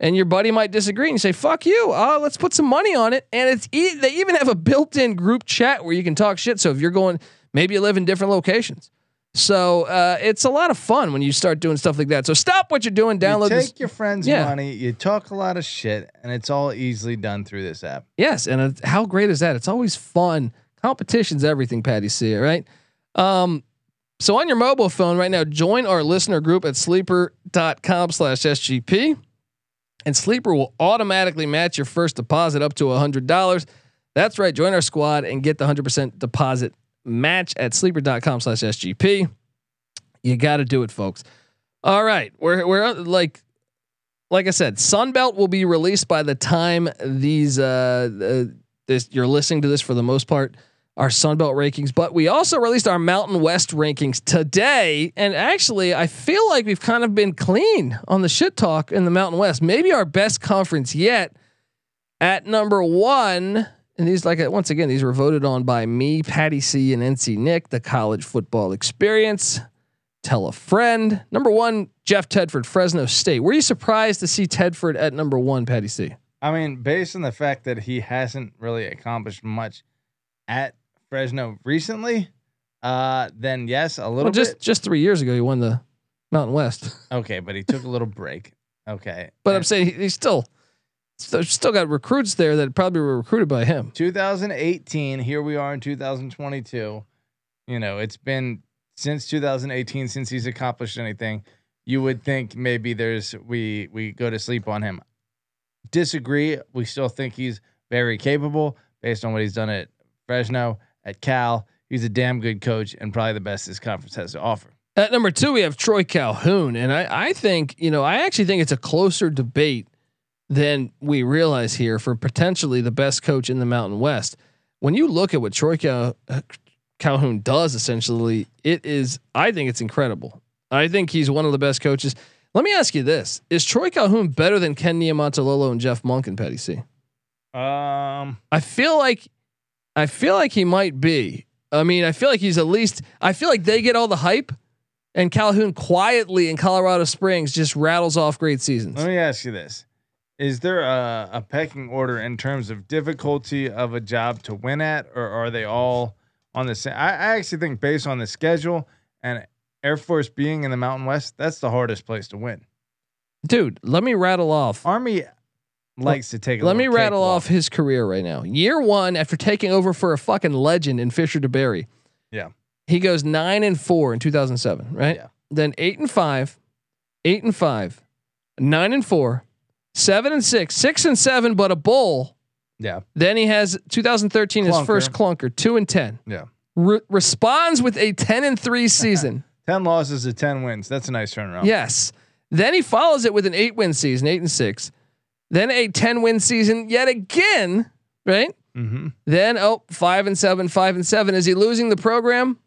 And your buddy might disagree and you say, fuck you. Oh, let's put some money on it. And it's e- they even have a built in group chat where you can talk shit. So if you're going, maybe you live in different locations. So uh, it's a lot of fun when you start doing stuff like that. So stop what you're doing, download you this. take your friend's Yeah. money, you talk a lot of shit, and it's all easily done through this app. Yes, and uh, how great is that? It's always fun. Competition's everything, Patty C. Right. Um, so on your mobile phone right now, join our listener group at sleeper.com slash SGP. And Sleeper will automatically match your first deposit up to $100. That's right. Join our squad and get the 100% deposit match at sleeper.com slash SGP. You got to do it, folks. All right. We're, we're like, like I said, Sunbelt will be released by the time these uh, uh this you're listening to this for the most part our Sunbelt rankings, but we also released our Mountain West rankings today. And actually, I feel like we've kind of been clean on the shit talk in the Mountain West. Maybe our best conference yet. At number one, and these like uh, once again, these were voted on by me, Patty C, and NC Nick, the college football experience. Tell a friend. Number one, Jeff Tedford, Fresno State. Were you surprised to see Tedford at number one, Patty C? I mean, based on the fact that he hasn't really accomplished much at Fresno recently, uh, then yes, a little Well, just bit. just three years ago, he won the Mountain West. [laughs] Okay, but he took a little break. Okay, But I'm saying he, he's still, still still got recruits there that probably were recruited by him. 2018. Here we are in 2022. You know, it's been since 2018 since he's accomplished anything. You would think maybe there's we we go to sleep on him. Disagree. We still think he's very capable based on what he's done at Fresno, at Cal. He's a damn good coach and probably the best this conference has to offer. At number two, we have Troy Calhoun, and I I think you know I actually think it's a closer debate than we realize here for potentially the best coach in the Mountain West. When you look at what Troy Cal, uh, Calhoun does essentially, it is. I think it's incredible. I think he's one of the best coaches. Let me ask you this: Is Troy Calhoun better than Ken Niumatalolo and Jeff Monk and Patty C? Um, I feel like, I feel like he might be. I mean, I feel like he's at least. I feel like they get all the hype, and Calhoun quietly in Colorado Springs just rattles off great seasons. let me ask you this: Is there a, a pecking order in terms of difficulty of a job to win at, or are they all on the same? I, I actually think based on the schedule and Air Force being in the Mountain West, that's the hardest place to win. Dude, let me rattle off. Army likes to take. A Let me rattle off his career right now. Year one, after taking over for a fucking legend in Fisher DeBerry. Yeah. He goes nine and four in 2007, right? Yeah. Then eight and five, eight and five, nine and four, seven and six, six and seven, but a bowl. Yeah, Then he has 2013 his first clunker, two and ten. yeah. Re- responds with a 10 and three [laughs] season. Ten losses to ten wins. That's a nice turnaround. Yes. Then he follows it with an eight win season, eight and six. Then a 10 win season yet again, right? Mm-hmm. Then oh, five and seven, five and seven. Is he losing the program?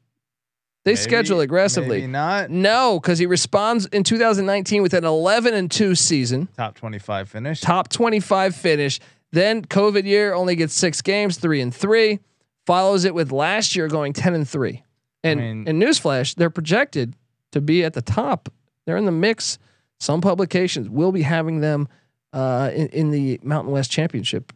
They schedule aggressively. Maybe not. No, because he responds in 2019 with an 11 and two season, Top twenty-five finish. top 25 finish. Then COVID year only gets six games, three and three. Follows it with last year going 10 and three. And mean- in newsflash, they're projected to be at the top. They're in the mix. Some publications will be having them uh, in, in the Mountain West Championship.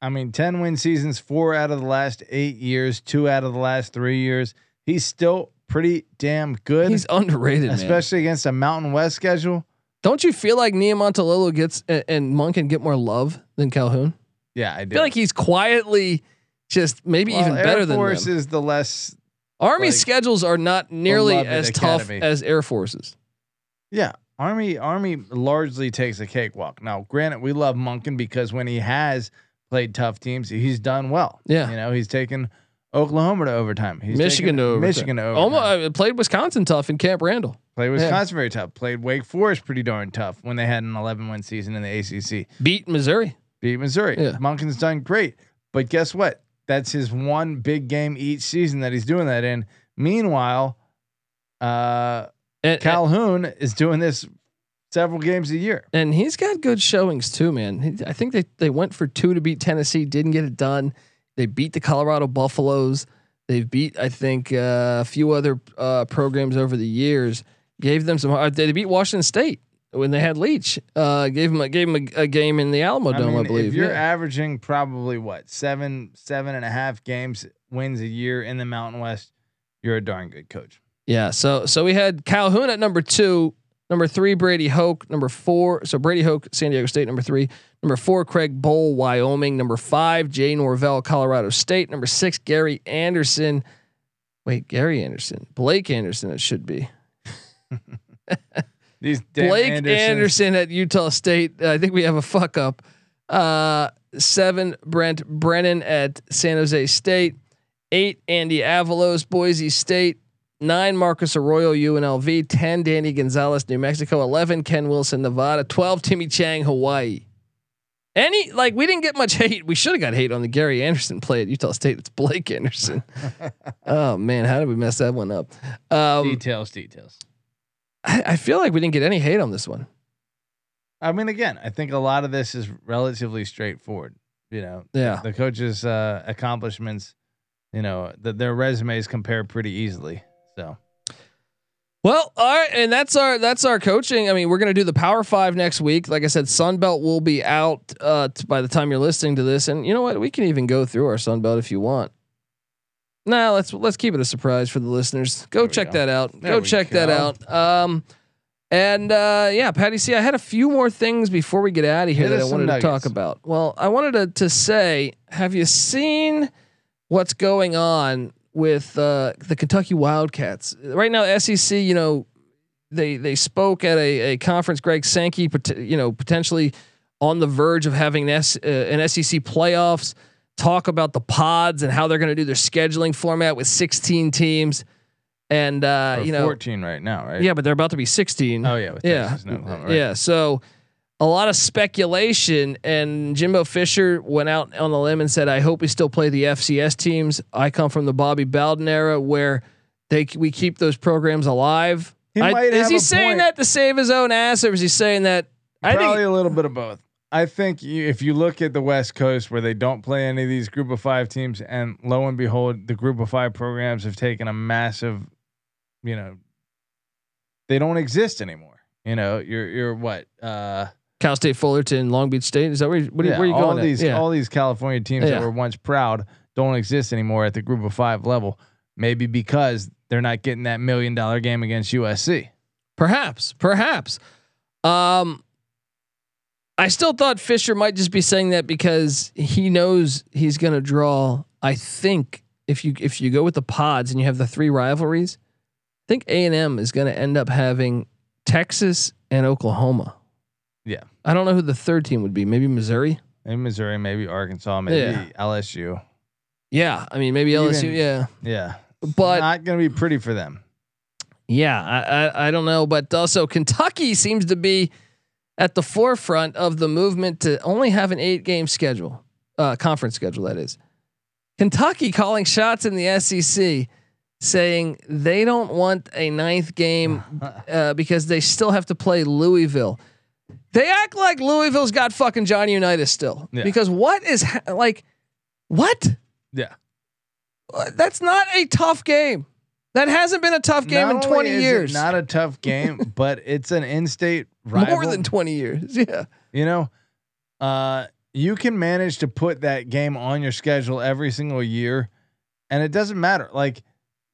I mean, 10 win seasons, four out of the last eight years, two out of the last three years. He's still pretty damn good, He's underrated, man. especially against a Mountain West schedule. Don't you feel like Niumatalolo gets and, and can get more love than Calhoun? Yeah, I do. I feel like he's quietly just maybe well, even Air better Force than them. is the less. Army like, schedules are not nearly as tough as Air Forces. Yeah, Army Army largely takes a cakewalk. Now, granted, we love Monken because when he has played tough teams, he's done well. Yeah. you know, he's taken Oklahoma to overtime. He's Michigan to overtime. Michigan to overtime. Almost uh, played Wisconsin tough in Camp Randall. Played Yeah. Wisconsin very tough. Played Wake Forest pretty darn tough when they had an 11 win season in the ACC. Beat Missouri. Beat Missouri. Yeah. Monken's done great, but guess what? That's his one big game each season that he's doing that in. Meanwhile, uh, And, Calhoun is doing this several games a year. and he's got good showings too, man. I think they they went for two to beat Tennessee, didn't get it done. They beat the Colorado Buffaloes. They've beat I think uh, a few other uh, programs over the years. Gave them some. Uh, they beat Washington State when they had Leach. Uh, gave them a, gave them a, a game in the Alamo Dome, I, mean, believe. if you're Yeah. averaging probably what seven, seven and a half games wins a year in the Mountain West, you're a darn good coach. Yeah. So so we had Calhoun at number two, number three Brady Hoke, number four. So Brady Hoke, San Diego State, number three, number four Craig Bohl, Wyoming, number five Jay Norvell, Colorado State, number six Gary Anderson. Wait, Gary Anderson, Blake Anderson. It should be [laughs] These Blake Andersons- Anderson at Utah State. I think we have a fuck up. Uh, seven Brent Brennan at San Jose State. Eight Andy Avalos, Boise State. Nine Marcus Arroyo, UNLV. Ten Danny Gonzales, New Mexico. Eleven Ken Wilson, Nevada. Twelve Timmy Chang, Hawaii. Any like we didn't get much hate. We should have got hate on the Gary Anderson play at Utah State. It's Blake Anderson. [laughs] oh man, how did we mess that one up? Um, details, details. I, I feel like we didn't get any hate on this one. I mean, again, I think a lot of this is relatively straightforward. You know, Yeah. the coaches' uh, accomplishments, you know, the, their resumes compare pretty easily. So Well, all right, and that's our that's our coaching. I mean, we're gonna do the Power Five next week. Like I said, Sunbelt will be out uh, t- by the time you're listening to this, and you know what? We can even go through our Sunbelt if you want. Nah, let's let's keep it a surprise for the listeners. Go check go. that out. There go check that out. Um, and uh, yeah, Patty, see, I had a few more things before we get out of here that I wanted to talk about. Well, I wanted to, to say, have you seen what's going on with uh, the Kentucky Wildcats right now? SEC, you know, they they spoke at a, a conference. Greg Sankey, you know, potentially on the verge of having an, S, uh, an SEC playoffs. Talk about the pods and how they're going to do their scheduling format with 16 teams, and uh, you know, 14 right now, right? yeah, but they're about to be 16. Oh yeah, with yeah, Texas and right? yeah. So a lot of speculation. And Jimbo Fisher went out on the limb and said, "I hope we still play the FCS teams." I come from the Bobby Bowden era where they we keep those programs alive. He I- might is have he saying point. that to save his own ass, or is he saying that? I think a little bit of both. I think you, if you look at the West Coast where they don't play any of these Group of Five teams, and lo and behold, the Group of Five programs have taken a massive, you know, they don't exist anymore. You know, you're you're what? Uh, Cal State Fullerton, Long Beach State. Is that where? you- What yeah, where are you all going? at? these yeah. all these California teams Yeah. that were once proud don't exist anymore at the Group of Five level. Maybe because they're not getting that million dollar game against USC. Perhaps, perhaps. Um, I still thought Fisher might just be saying that because he knows he's going to draw. I think if you if you go with the pods and you have the three rivalries, I think A and M is going to end up having Texas and Oklahoma. Yeah. I don't know who the third team would be. Maybe Missouri. Maybe Missouri, maybe Arkansas, maybe Yeah. LSU. Yeah, I mean maybe LSU. Even- yeah, Yeah, but not going to be pretty for them. Yeah, I, I I don't know, but also Kentucky seems to be at the forefront of the movement to only have an eight game schedule, uh, conference schedule. That is, Kentucky calling shots in the SEC, saying they don't want a ninth game [laughs] uh, because they still have to play Louisville. They act like Louisville's got fucking Johnny Unitas still Yeah. because what is ha- like what? Yeah. Uh, That's not a tough game. That hasn't been a tough game Not in only 20 is it years. Not a tough game, [laughs] but it's an in-state rival. More than 20 years. [laughs] Yeah. you know, uh, you can manage to put that game on your schedule every single year, and it doesn't matter. Like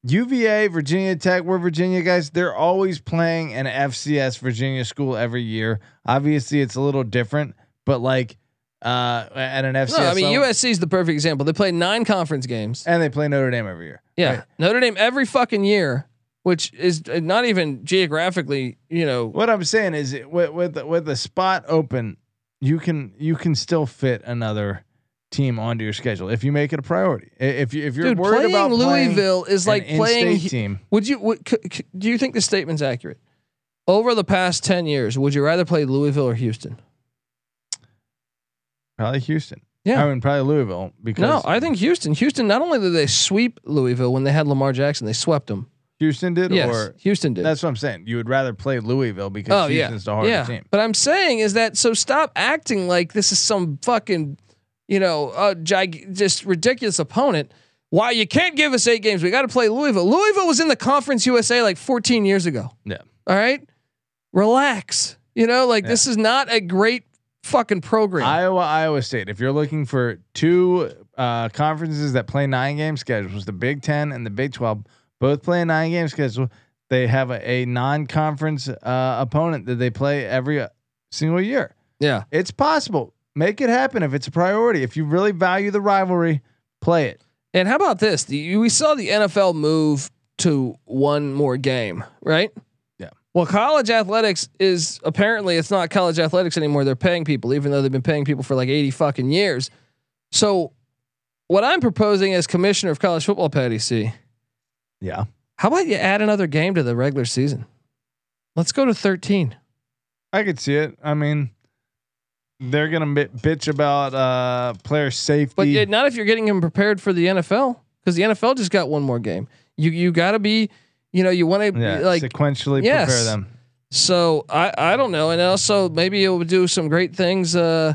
UVA, Virginia Tech, we're Virginia guys. They're always playing an FCS Virginia school every year. Obviously, it's a little different, but like uh, at an FCS, No, I mean, level- USC is the perfect example. They play nine conference games. and they play Notre Dame every year. Yeah. Right. Notre Dame every fucking year, which is uh, not even geographically, you know. What I'm saying is, with with with the spot open, you can you can still fit another team onto your schedule if you make it a priority. If you if you're Dude, worried playing about playing Louisville is an like playing. team, Would you? Would, c- c- do you think the statement's accurate? Over the past ten years, would you rather play Louisville or Houston? probably Houston. Yeah. I mean probably Louisville because No, I think Houston. Houston. Not only did they sweep Louisville when they had Lamar Jackson, they swept them. Houston did. Yes, Or Houston did. that's what I'm saying. You would rather play Louisville because Oh yeah, Houston's the harder yeah. team. But I'm saying is that so stop acting like this is some fucking, you know, uh, gig- just ridiculous opponent. Why you can't give us eight games? We got to play Louisville. Louisville was in the Conference USA like 14 years ago. Yeah. All right, relax. You know, like this is not a great fucking program. Iowa, Iowa State. If you're looking for two uh, conferences that play nine game schedules, the Big Ten and the Big Twelve both play a nine game schedule. They have a, a non conference uh, opponent that they play every uh, single year. yeah. It's possible. Make it happen if it's a priority. If you really value the rivalry, play it. And how about this? The, we saw the NFL move to one more game, right? Yeah. Well, college athletics is apparently it's not college athletics anymore. They're paying people, even though they've been paying people for like 80 fucking years. So, what I'm proposing as commissioner of college football, Patty C, Yeah. how about you add another game to the regular season? Let's go to 13. I could see it. I mean, they're gonna bi- bitch about uh, player safety. But not if you're getting him prepared for the NFL, because the NFL just got one more game. You you got to be, you know, you want to yeah, like sequentially yes. prepare them. So I I don't know, and also maybe it would do some great things. Uh,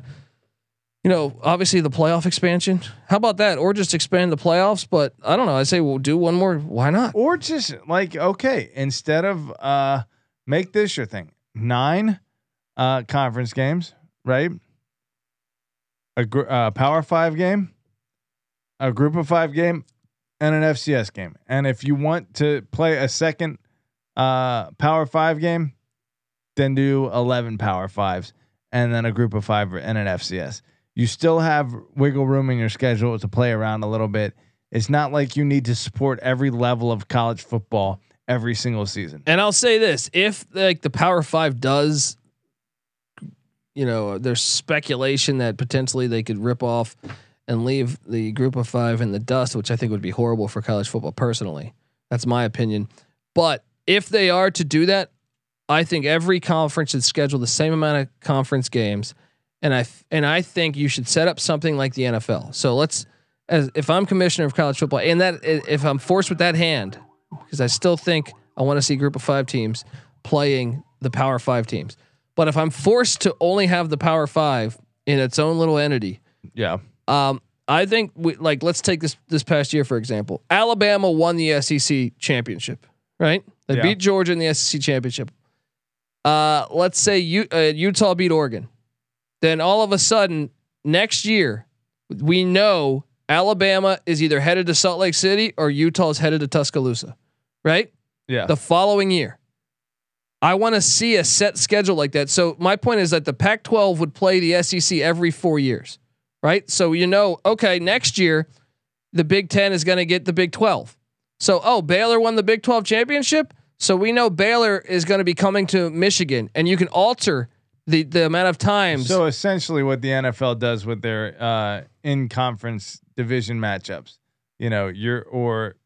you know, obviously the playoff expansion. How about that? Or just expand the playoffs. But I don't know. I say we'll do one more. Why not? Or just like okay, instead of uh, make this your thing. Nine uh, conference games, right? A gr- uh, Power Five game, a Group of Five game, and an FCS game. And if you want to play a second uh, Power Five game, then do eleven Power Fives, and then a Group of Five and an FCS. You still have wiggle room in your schedule to play around a little bit. It's not like you need to support every level of college football every single season. And I'll say this: if like the Power Five does, you know, there's speculation that potentially they could rip off and leave the Group of Five in the dust, which I think would be horrible for college football. Personally, that's my opinion. But if they are to do that, I think every conference should schedule the same amount of conference games, and I and I think you should set up something like the NFL. So let's, as if I'm commissioner of college football, and that if I'm forced with that hand, because I still think I want to see group of five teams playing the Power Five teams. But if I'm forced to only have the Power Five in its own little entity, Yeah. um, I think we like let's take this this past year for example. Alabama won the SEC championship, right? They Yeah. beat Georgia in the SEC championship. Uh, let's say U, uh, Utah beat Oregon. Then all of a sudden next year, we know Alabama is either headed to Salt Lake City or Utah is headed to Tuscaloosa, right? Yeah. the following year. I want to see a set schedule like that. So my point is that the Pac-12 would play the SEC every four years, right? So you know, okay, next year the Big Ten is going to get the Big 12. So oh, Baylor won the Big 12 championship, so we know Baylor is going to be coming to Michigan, and you can alter the the amount of times. So essentially, what the NFL does with their uh, in-conference division matchups, you know, you're or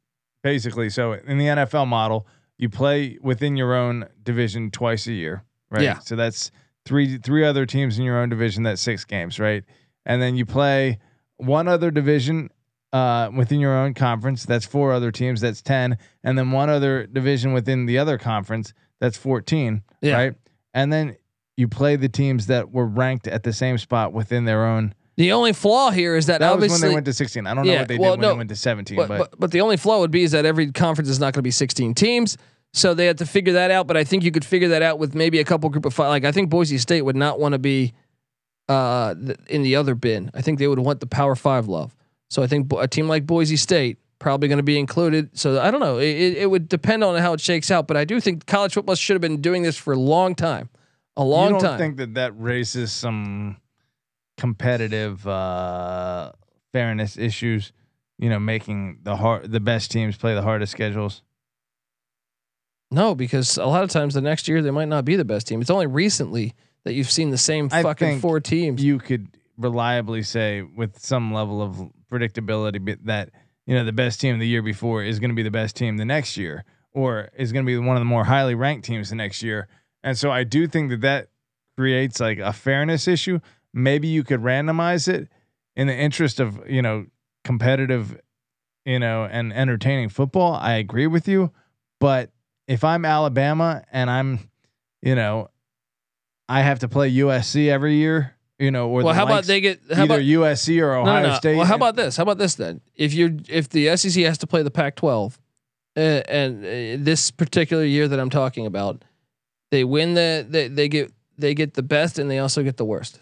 basically, so in the NFL model, you play within your own division twice a year, right? Yeah. So that's three three other teams in your own division. That's six games, right? And then you play one other division uh, within your own conference. That's four other teams. That's ten, and then one other division within the other conference. That's fourteen, Yeah. right? And then you play the teams that were ranked at the same spot within their own. The only flaw here is that, That was when they went to 16. I don't know Yeah, what they well, did when no, they went to 17, but, but, but but the only flaw would be is that every conference is not going to be 16 teams. So they had to figure that out. But I think you could figure that out with maybe a couple group of five. Like I think Boise State would not want to be uh, th- in the other bin. I think they would want the Power Five love. So I think bo- a team like Boise State probably going to be included. So I don't know. It, it, it would depend on how it shakes out. But I do think college football should have been doing this for a long time, a long you don't time. think that that raises some competitive uh, fairness issues? You know, making the hard the best teams play the hardest schedules. no, because a lot of times the next year they might not be the best team. It's only recently that you've seen the same I fucking four teams. You could reliably say with some level of predictability that you know the best team the year before is going to be the best team the next year, or is going to be one of the more highly ranked teams the next year. And so I do think that that creates like a fairness issue. Maybe you could randomize it in the interest of you know competitive, you know, and entertaining football. I agree with you, but if I'm Alabama and I'm, you know, I have to play USC every year, you know, or well, the how about they get how either about USC or Ohio no, no. State. Well, how about this? How about this then? If you if the SEC has to play the Pac-12, uh, and uh, this particular year that I'm talking about, they win the they, they get they get the best and they also get the worst.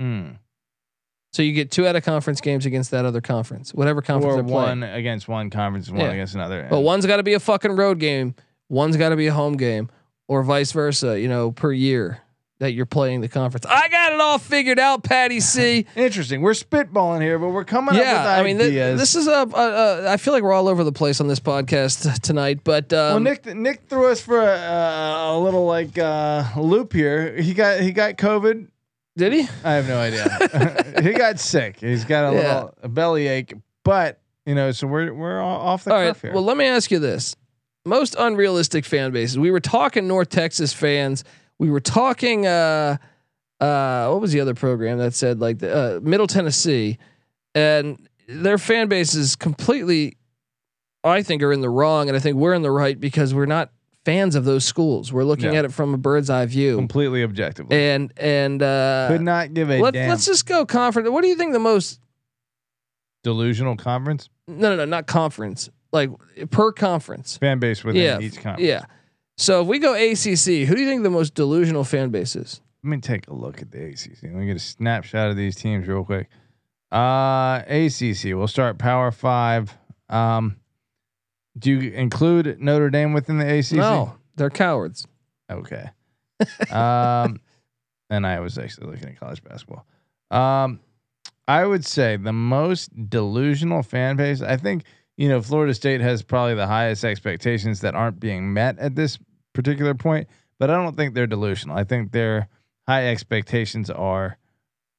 Mm. So you get two out of conference games against that other conference, whatever conference or they're playing. one against one conference, and one Yeah. against another? But one's got to be a fucking road game, one's got to be a home game, or vice versa. You know, per year that you're playing the conference. I got it all figured out, Patty C. [laughs] Interesting. We're spitballing here, but we're coming up with yeah, I mean, th- this is a, a, a. I feel like we're all over the place on this podcast tonight, but um, well, Nick Nick threw us for a, a little like uh, loop here. He got he got COVID. Did he? I have no idea. [laughs] he got sick. He's got a Yeah. little a belly ache, but you know, so we're we're all off the All right. here. Well, let me ask you this: most unrealistic fan bases. We were talking North Texas fans. We were talking. Uh, uh, what was the other program that said like the, uh, Middle Tennessee, and their fan base is completely, I think, are in the wrong, and I think we're in the right because we're not fans of those schools. We're looking Yeah. at it from a bird's eye view, completely objectively. and and uh, Could not give a let, damn. let's just go conference. What do you think the most? Delusional conference No, no, no, not conference. Like per conference. fan base within yeah, each conference. Yeah. So if we go ACC, who do you think the most delusional fan base is? Let me take a look at the ACC. Let me get a snapshot of these teams real quick. Uh, ACC. We'll start Power Five. Um, do you include Notre Dame within the ACC? No, they're cowards. Okay. um, [laughs] and I was actually looking at college basketball. Um, I would say the most delusional fan base. I think you know Florida State has probably the highest expectations that aren't being met at this particular point, but I don't think they're delusional. I think their high expectations are,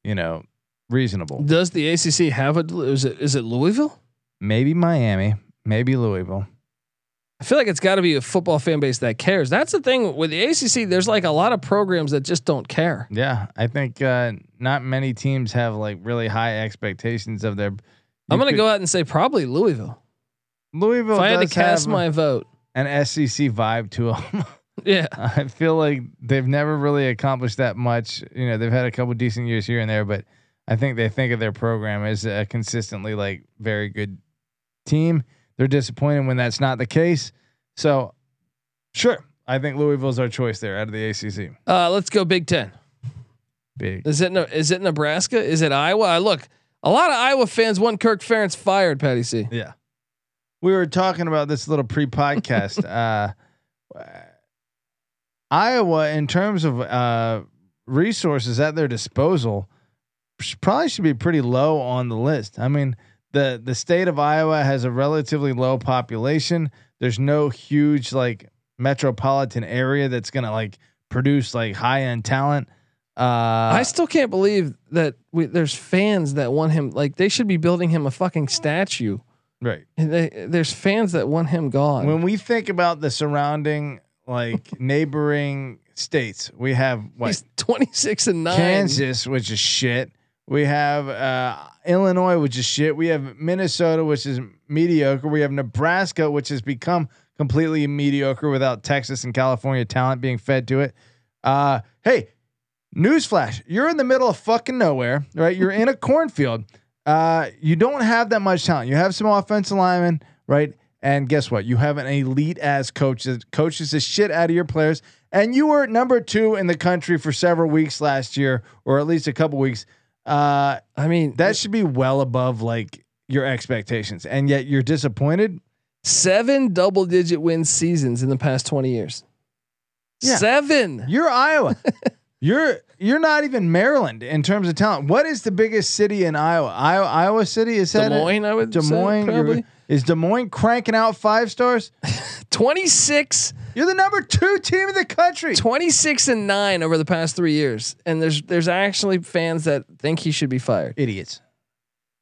you know, reasonable. Does the ACC have a? Is it is it Louisville? Maybe Miami, maybe Louisville. I feel like it's got to be a football fan base that cares. That's the thing with the ACC. There's like a lot of programs that just don't care. Yeah, I think uh, not many teams have like really high expectations of their. I'm going to go out and say probably Louisville. Louisville If I had to cast my vote, an SEC vibe to them. [laughs] yeah. I feel like they've never really accomplished that much. You know, they've had a couple decent years here and there, but I think they think of their program as a consistently like very good team. They're disappointed when that's not the case. So, sure, I think Louisville's our choice there out of the ACC. Uh, let's go Big Ten. Big. Is it is it Nebraska? Is it Iowa? Uh, Look, a lot of Iowa fans want Kirk Ferentz fired. Patty C. Yeah. We were talking about this little pre-podcast. [laughs] uh, Iowa, in terms of uh, resources at their disposal, probably should be pretty low on the list. I mean, the the state of Iowa has a relatively low population. There's no huge like metropolitan area that's gonna like produce like high end talent. Uh, I still can't believe that we, there's fans that want him. Like they should be building him a fucking statue. right. And they, there's fans that want him gone. when we think about the surrounding like [laughs] neighboring states, we have what He's 26 and nine. Kansas, which is shit. We have uh, Illinois, which is shit. We have Minnesota, which is mediocre. We have Nebraska, which has become completely mediocre without Texas and California talent being fed to it. Uh, hey, newsflash: you're in the middle of fucking nowhere, right? You're in a [laughs] cornfield. Uh, you don't have that much talent. You have some offensive linemen, right? And guess what? You have an elite ass coach that coaches the shit out of your players. And you were number two in the country for several weeks last year, or at least a couple weeks. Uh, I mean, that should be well above like your expectations, and yet you're disappointed. seven double digit win seasons in the past 20 years. Yeah. Seven. You're Iowa. [laughs] you're you're not even Maryland in terms of talent. What is the biggest city in Iowa? Iowa, Iowa City is that Des it? Moines, I would Des say, Moines. you're- probably. Is Des Moines cranking out five stars? [laughs] 26, You're the number two team in the country. 26 and nine over the past three years. And there's there's actually fans that think he should be fired. Idiots.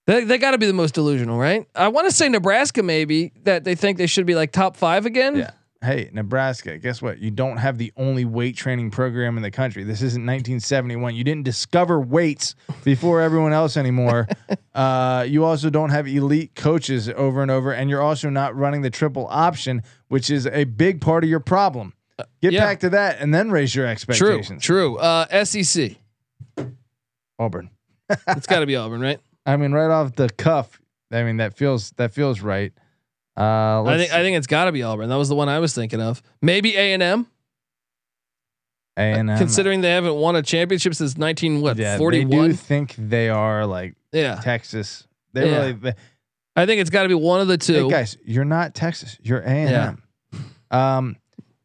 They, they got to be the most delusional, right? I want to say Nebraska, maybe that they think they should be like top five again. Yeah. Hey, Nebraska, guess what? You don't have the only weight training program in the country. This isn't 1971. You didn't discover weights [laughs] before everyone else anymore. uh, you also don't have elite coaches over and over, and you're also not running the triple option, which is a big part of your problem. Get yeah. back to that and then raise your True. expectations. True. Uh, SEC. Auburn. It's got to be Auburn, right? [laughs] I mean, right off the cuff. I mean, that feels that feels right. Uh, I think I think it's got to be Auburn. That was the one I was thinking of. Maybe A and M, A&M, considering they haven't won a championship since nineteen what yeah, forty they do one. think they are like Yeah, Texas. They Yeah. really. They, I think it's got to be one of the two. hey guys, you're not Texas. You're A and M. Um,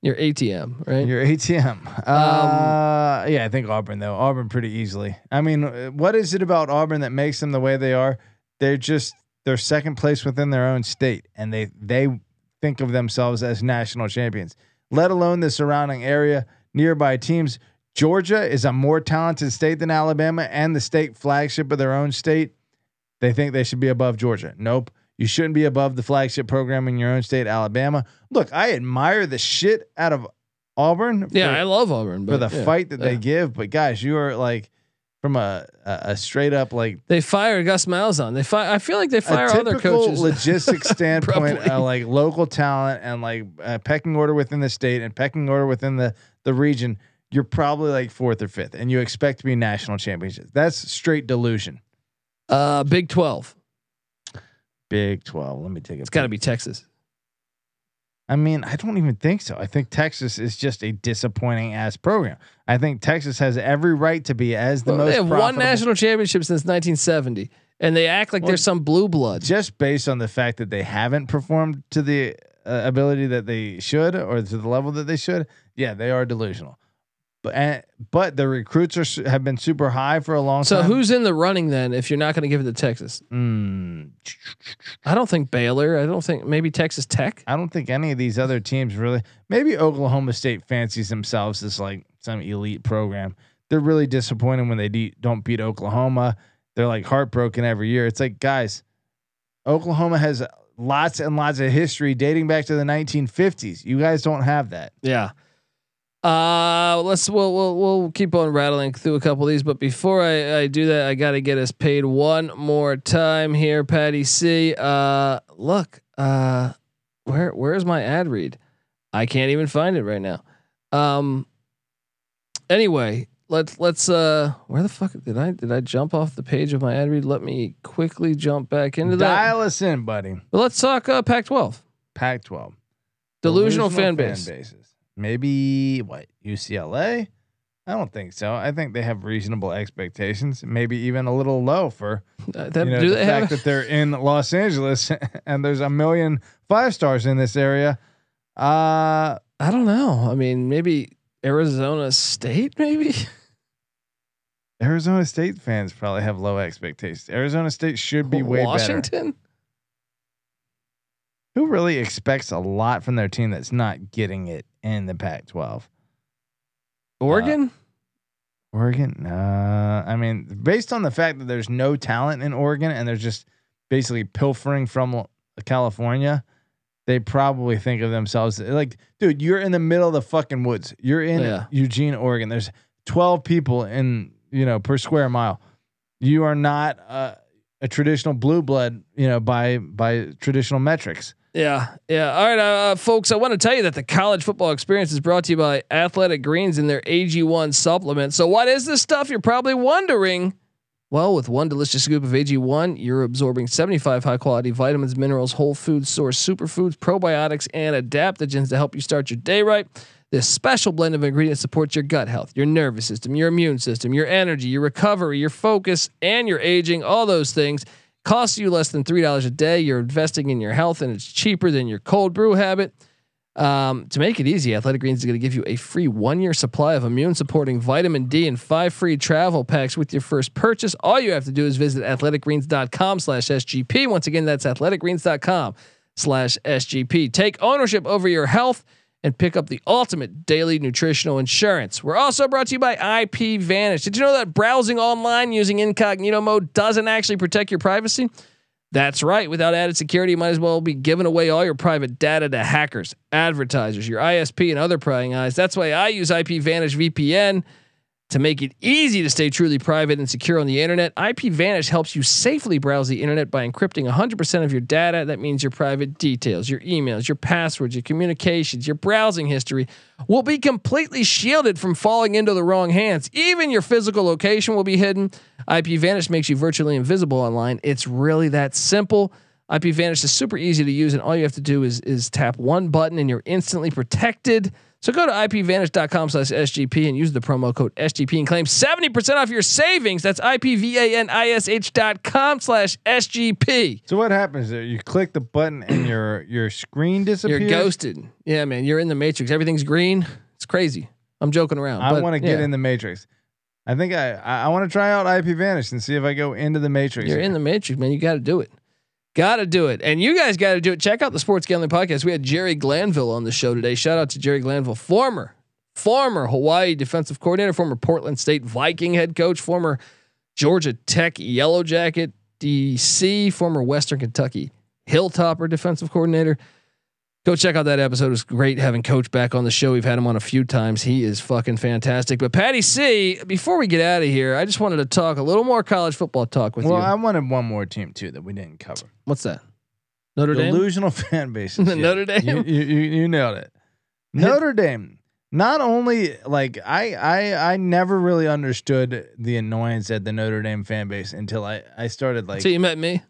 Your ATM, right? you're ATM. Uh, yeah, I think Auburn though. Auburn pretty easily. I mean, what is it about Auburn that makes them the way they are? They're just they're second place within their own state, and they they think of themselves as national champions. Let alone the surrounding area, nearby teams. Georgia is a more talented state than Alabama, and the state flagship of their own state. They think they should be above Georgia. Nope. You shouldn't be above the flagship program in your own state, Alabama. Look, I admire the shit out of Auburn. yeah, for- I love Auburn, for the yeah. fight that they give. But guys, you are like from a a, a straight up like They fire Gus Malzahn. They fire. I feel like they a fire other coaches. logistics [laughs] standpoint, uh, like local talent and like uh, pecking order within the state and pecking order within the the region. You're probably like fourth or fifth, and you expect to be national championships. That's straight delusion. uh, Big Twelve. Big Twelve. Let me take it. It's got to be Texas. I mean, I don't even think so. I think Texas is just a disappointing ass program. I think Texas has every right to be as the Well, most. they have one national championship since 1970, and they act like Well, there's some blue blood. just based on the fact that they haven't performed to the uh, ability that they should or to the level that they should, yeah, they are delusional. But and, but the recruits are have been super high for a long So time. So who's in the running then? If you're not going to give it to Texas, Mm, I don't think Baylor. I don't think maybe Texas Tech. I don't think any of these other teams really. Maybe Oklahoma State fancies themselves as like some elite program. They're really disappointed when they de- don't beat Oklahoma. They're like heartbroken every year. It's like guys, Oklahoma has lots and lots of history dating back to the 1950s. You guys don't have that. Yeah. Uh, let's we'll we'll we'll keep on rattling through a couple of these, but before I, I do that, I got to get us paid one more time here, Patty C. Uh, look, uh, where where's my ad read? I can't even find it right now. Um. Anyway, let's let's uh, where the fuck did I did I jump off the page of my ad read? Let me quickly jump back into that. Dial us in, buddy. But let's talk uh, Pac-12. Pac-12. Delusional, fan base. Maybe what UCLA? I don't think so. I think they have reasonable expectations, maybe even a little low for Uh, that- you know, the fact that they're in Los Angeles [laughs] and there's a million five stars in this area. Uh, I don't know. I mean, maybe Arizona State, maybe. Arizona State fans probably have low expectations. Arizona State should be way better. Washington. Who really expects a lot from their team that's not getting it in the Pac-12? Oregon. Oregon? Uh, I mean, based on the fact that there's no talent in Oregon and they're just basically pilfering from California, they probably think of themselves like, dude, you're in the middle of the fucking woods. You're in Yeah. Eugene, Oregon. There's 12 people in, you know, per square mile. You are not uh, a traditional blue blood, you know, by by traditional metrics. Yeah, yeah. All right, uh, folks. I want to tell you that the college football experience is brought to you by Athletic Greens and their AG1 supplement. So, what is this stuff? You're probably wondering. Well, with one delicious scoop of AG1, you're absorbing 75 high quality vitamins, minerals, whole food source superfoods, probiotics, and adaptogens to help you start your day right. This special blend of ingredients supports your gut health, your nervous system, your immune system, your energy, your recovery, your focus, and your aging. All those things costs you less than three dollars a day. You're investing in your health, and it's cheaper than your cold brew habit. Um, to make it easy, Athletic Greens is going to give you a free one year supply of immune supporting vitamin D and five free travel packs with your first purchase. All you have to do is visit athleticgreens.com slash SGP. Once again, that's athleticgreens.com slash SGP. Take ownership over your health and pick up the ultimate daily nutritional insurance. We're also brought to you by IP Vanish. Did you know that browsing online using incognito mode doesn't actually protect your privacy? That's right. Without added security, you might as well be giving away all your private data to hackers, advertisers, your ISP, and other prying eyes. That's why I use IP Vanish VPN to make it easy to stay truly private and secure on the internet. IP Vanish helps you safely browse the internet by encrypting 100% of your data. That means your private details, your emails, your passwords, your communications, your browsing history will be completely shielded from falling into the wrong hands. Even your physical location will be hidden. IP Vanish makes you virtually invisible online. It's really that simple. IP Vanish is super easy to use, and all you have to do is is tap one button, and you're instantly protected. So go to ipvanish.com slash SGP and use the promo code SGP and claim 70% off your savings. That's IPVANISH dot com slash SGP. So what happens there? You click the button and your your screen disappears. You're ghosted. Yeah, man. You're in the matrix. Everything's green. It's crazy. I'm joking around. I want to get yeah, in the matrix. I think I I, I want to try out IP Vanish and see if I go into the matrix. You're in the matrix, man. You got to do it. Got to do it. And you guys got to do it. Check out the Sports Gambling Podcast. We had Jerry Glanville on the show today. Shout out to Jerry Glanville, former, former Hawaii defensive coordinator, former Portland State Viking head coach, former Georgia Tech Yellow Jacket DC, former Western Kentucky Hilltopper defensive coordinator. Go check out that episode. It was great having Coach back on the show. We've had him on a few times. He is fucking fantastic. But Patty C, before we get out of here, I just wanted to talk a little more college football talk with well, you. Well, I wanted one more team too that we didn't cover. What's that? Notre Dame. Delusional fan bases. [laughs] Notre Dame? You, you, you, you nailed it. Notre Dame. Not only like I I I never really understood the annoyance at the Notre Dame fan base until I I started like So you met me.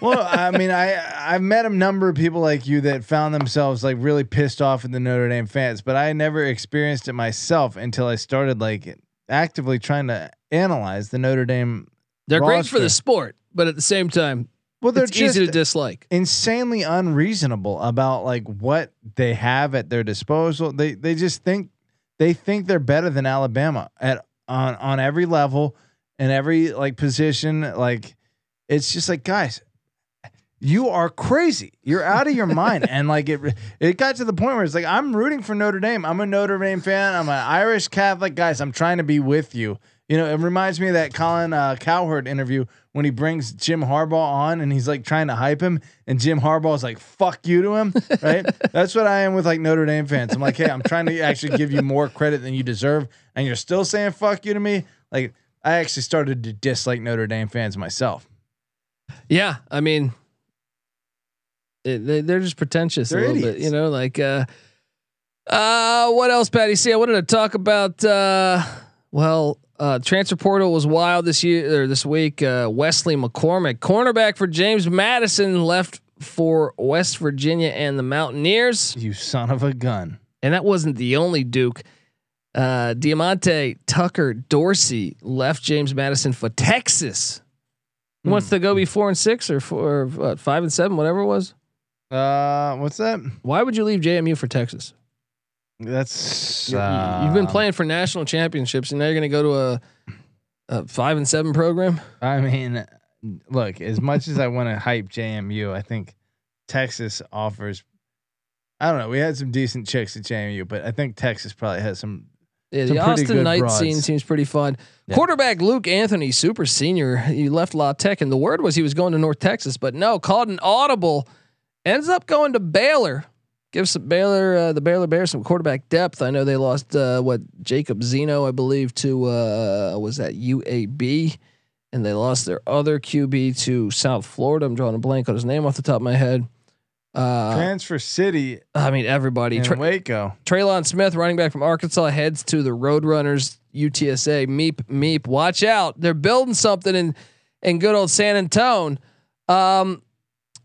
Well, I mean, I I've met a number of people like you that found themselves like really pissed off at the Notre Dame fans, but I never experienced it myself until I started like actively trying to analyze the Notre Dame. They're great for the sport, but at the same time, Well, they're easy to dislike. insanely unreasonable about like what they have at their disposal. They they just think they think they're better than Alabama at on on every level and every like position. Like it's just like guys, you are crazy. You're out of your mind. And like it it got to the point where it's like I'm rooting for Notre Dame. I'm a Notre Dame fan. I'm an Irish Catholic guys. I'm trying to be with you. You know, it reminds me of that Colin uh, Cowherd interview when he brings Jim Harbaugh on and he's like trying to hype him, and Jim Harbaugh is like "fuck you" to him. [laughs] Right? That's what I am with like Notre Dame fans. I'm like, hey, I'm trying to actually give you more credit than you deserve, and you're still saying "fuck you" to me. Like, I actually started to dislike Notre Dame fans myself. Yeah, I mean, it, they, they're just pretentious They're a little bit, you know. Like, uh, uh, what else, Patty? See, I wanted to talk about. Uh, well, uh, transfer portal was wild this year or this week. Uh, Wesley McCormick, cornerback for James Madison, left for West Virginia and the Mountaineers, You son of a gun. and that wasn't the only Duke. Uh, Diamante Tucker Dorsey left James Madison for Texas. He wants to go be four and six or four, or what, five and seven, whatever it was. Uh, what's that? Why would you leave JMU for Texas? That's You- You've been uh, playing for national championships, and now you're going to go to a, a five and seven program. I mean, look, as much as I want to hype JMU, I think Texas offers. I don't know. We had some decent chicks at JMU, but I think Texas probably has some. Yeah, the Austin broads. scene seems pretty fun. Yeah. Quarterback Luke Anthony, super senior, he left La Tech, and the word was he was going to North Texas, but no, called an audible, ends up going to Baylor. Gives some Baylor, uh, the Baylor Bears, some quarterback depth. I know they lost uh, what Jacob Zeno, I believe, to uh, was that UAB, and they lost their other QB to South Florida. I'm drawing a blank on his name off the top of my head. Uh, Transfer City I mean, everybody. Tra- Waco. Trelon Smith, running back from Arkansas, heads to the Roadrunners UTSA. Meep, meep. Watch out. They're building something in in good old San Antone. Um,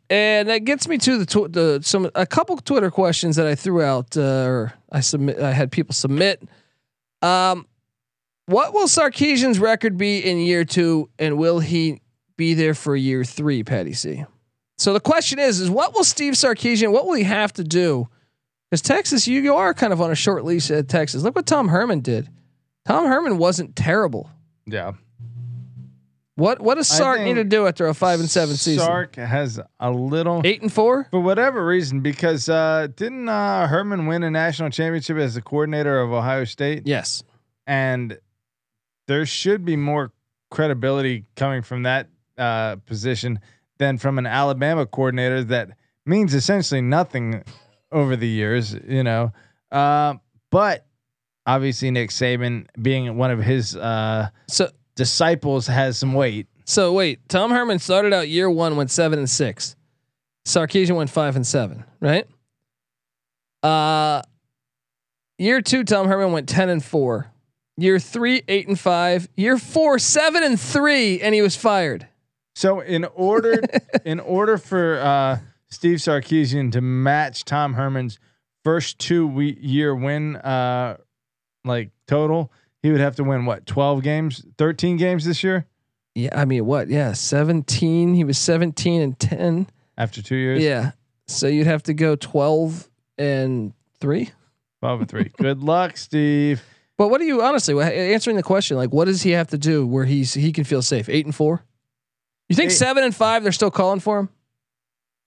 and that gets me to the tw- the some a couple Twitter questions that I threw out uh, or I submit I had people submit. Um, what will Sarkisian's record be in year two, and will he be there for year three, Patty C? So the question is, is what will Steve Sarkisian, what will he have to do? Because Texas, you, you are kind of on a short leash at Texas. Look what Tom Herman did. Tom Herman wasn't terrible. Yeah. What what does Sark need to do after a five and seven season? Sark has a little. Eight and four. For whatever reason, because uh, didn't uh, Herman win a national championship as the coordinator of Ohio State? Yes. and there should be more credibility coming from that uh, position than from an Alabama coordinator that means essentially nothing over the years, you know. Uh, but obviously, Nick Saban, being one of his uh, So disciples, has some weight. so wait. Tom Herman started out year one went seven and six. Sarkisian went five and seven. Right. Uh, year two, Tom Herman went ten and four. Year three, eight and five. Year four, seven and three, and he was fired. So in order [laughs] in order for uh, Steve Sarkisian to match Tom Herman's first two we- year win uh, like total, he would have to win what twelve games, thirteen games this year Yeah, I mean, what? Yeah, seventeen. He was seventeen and ten. after two years. Yeah, so you'd have to go twelve and three. twelve and three. [laughs] Good luck, Steve. But what do you honestly answering the question? Like, what does he have to do where he's he can feel safe? Eight and four. You think Eight- seven and five? They're still calling for him,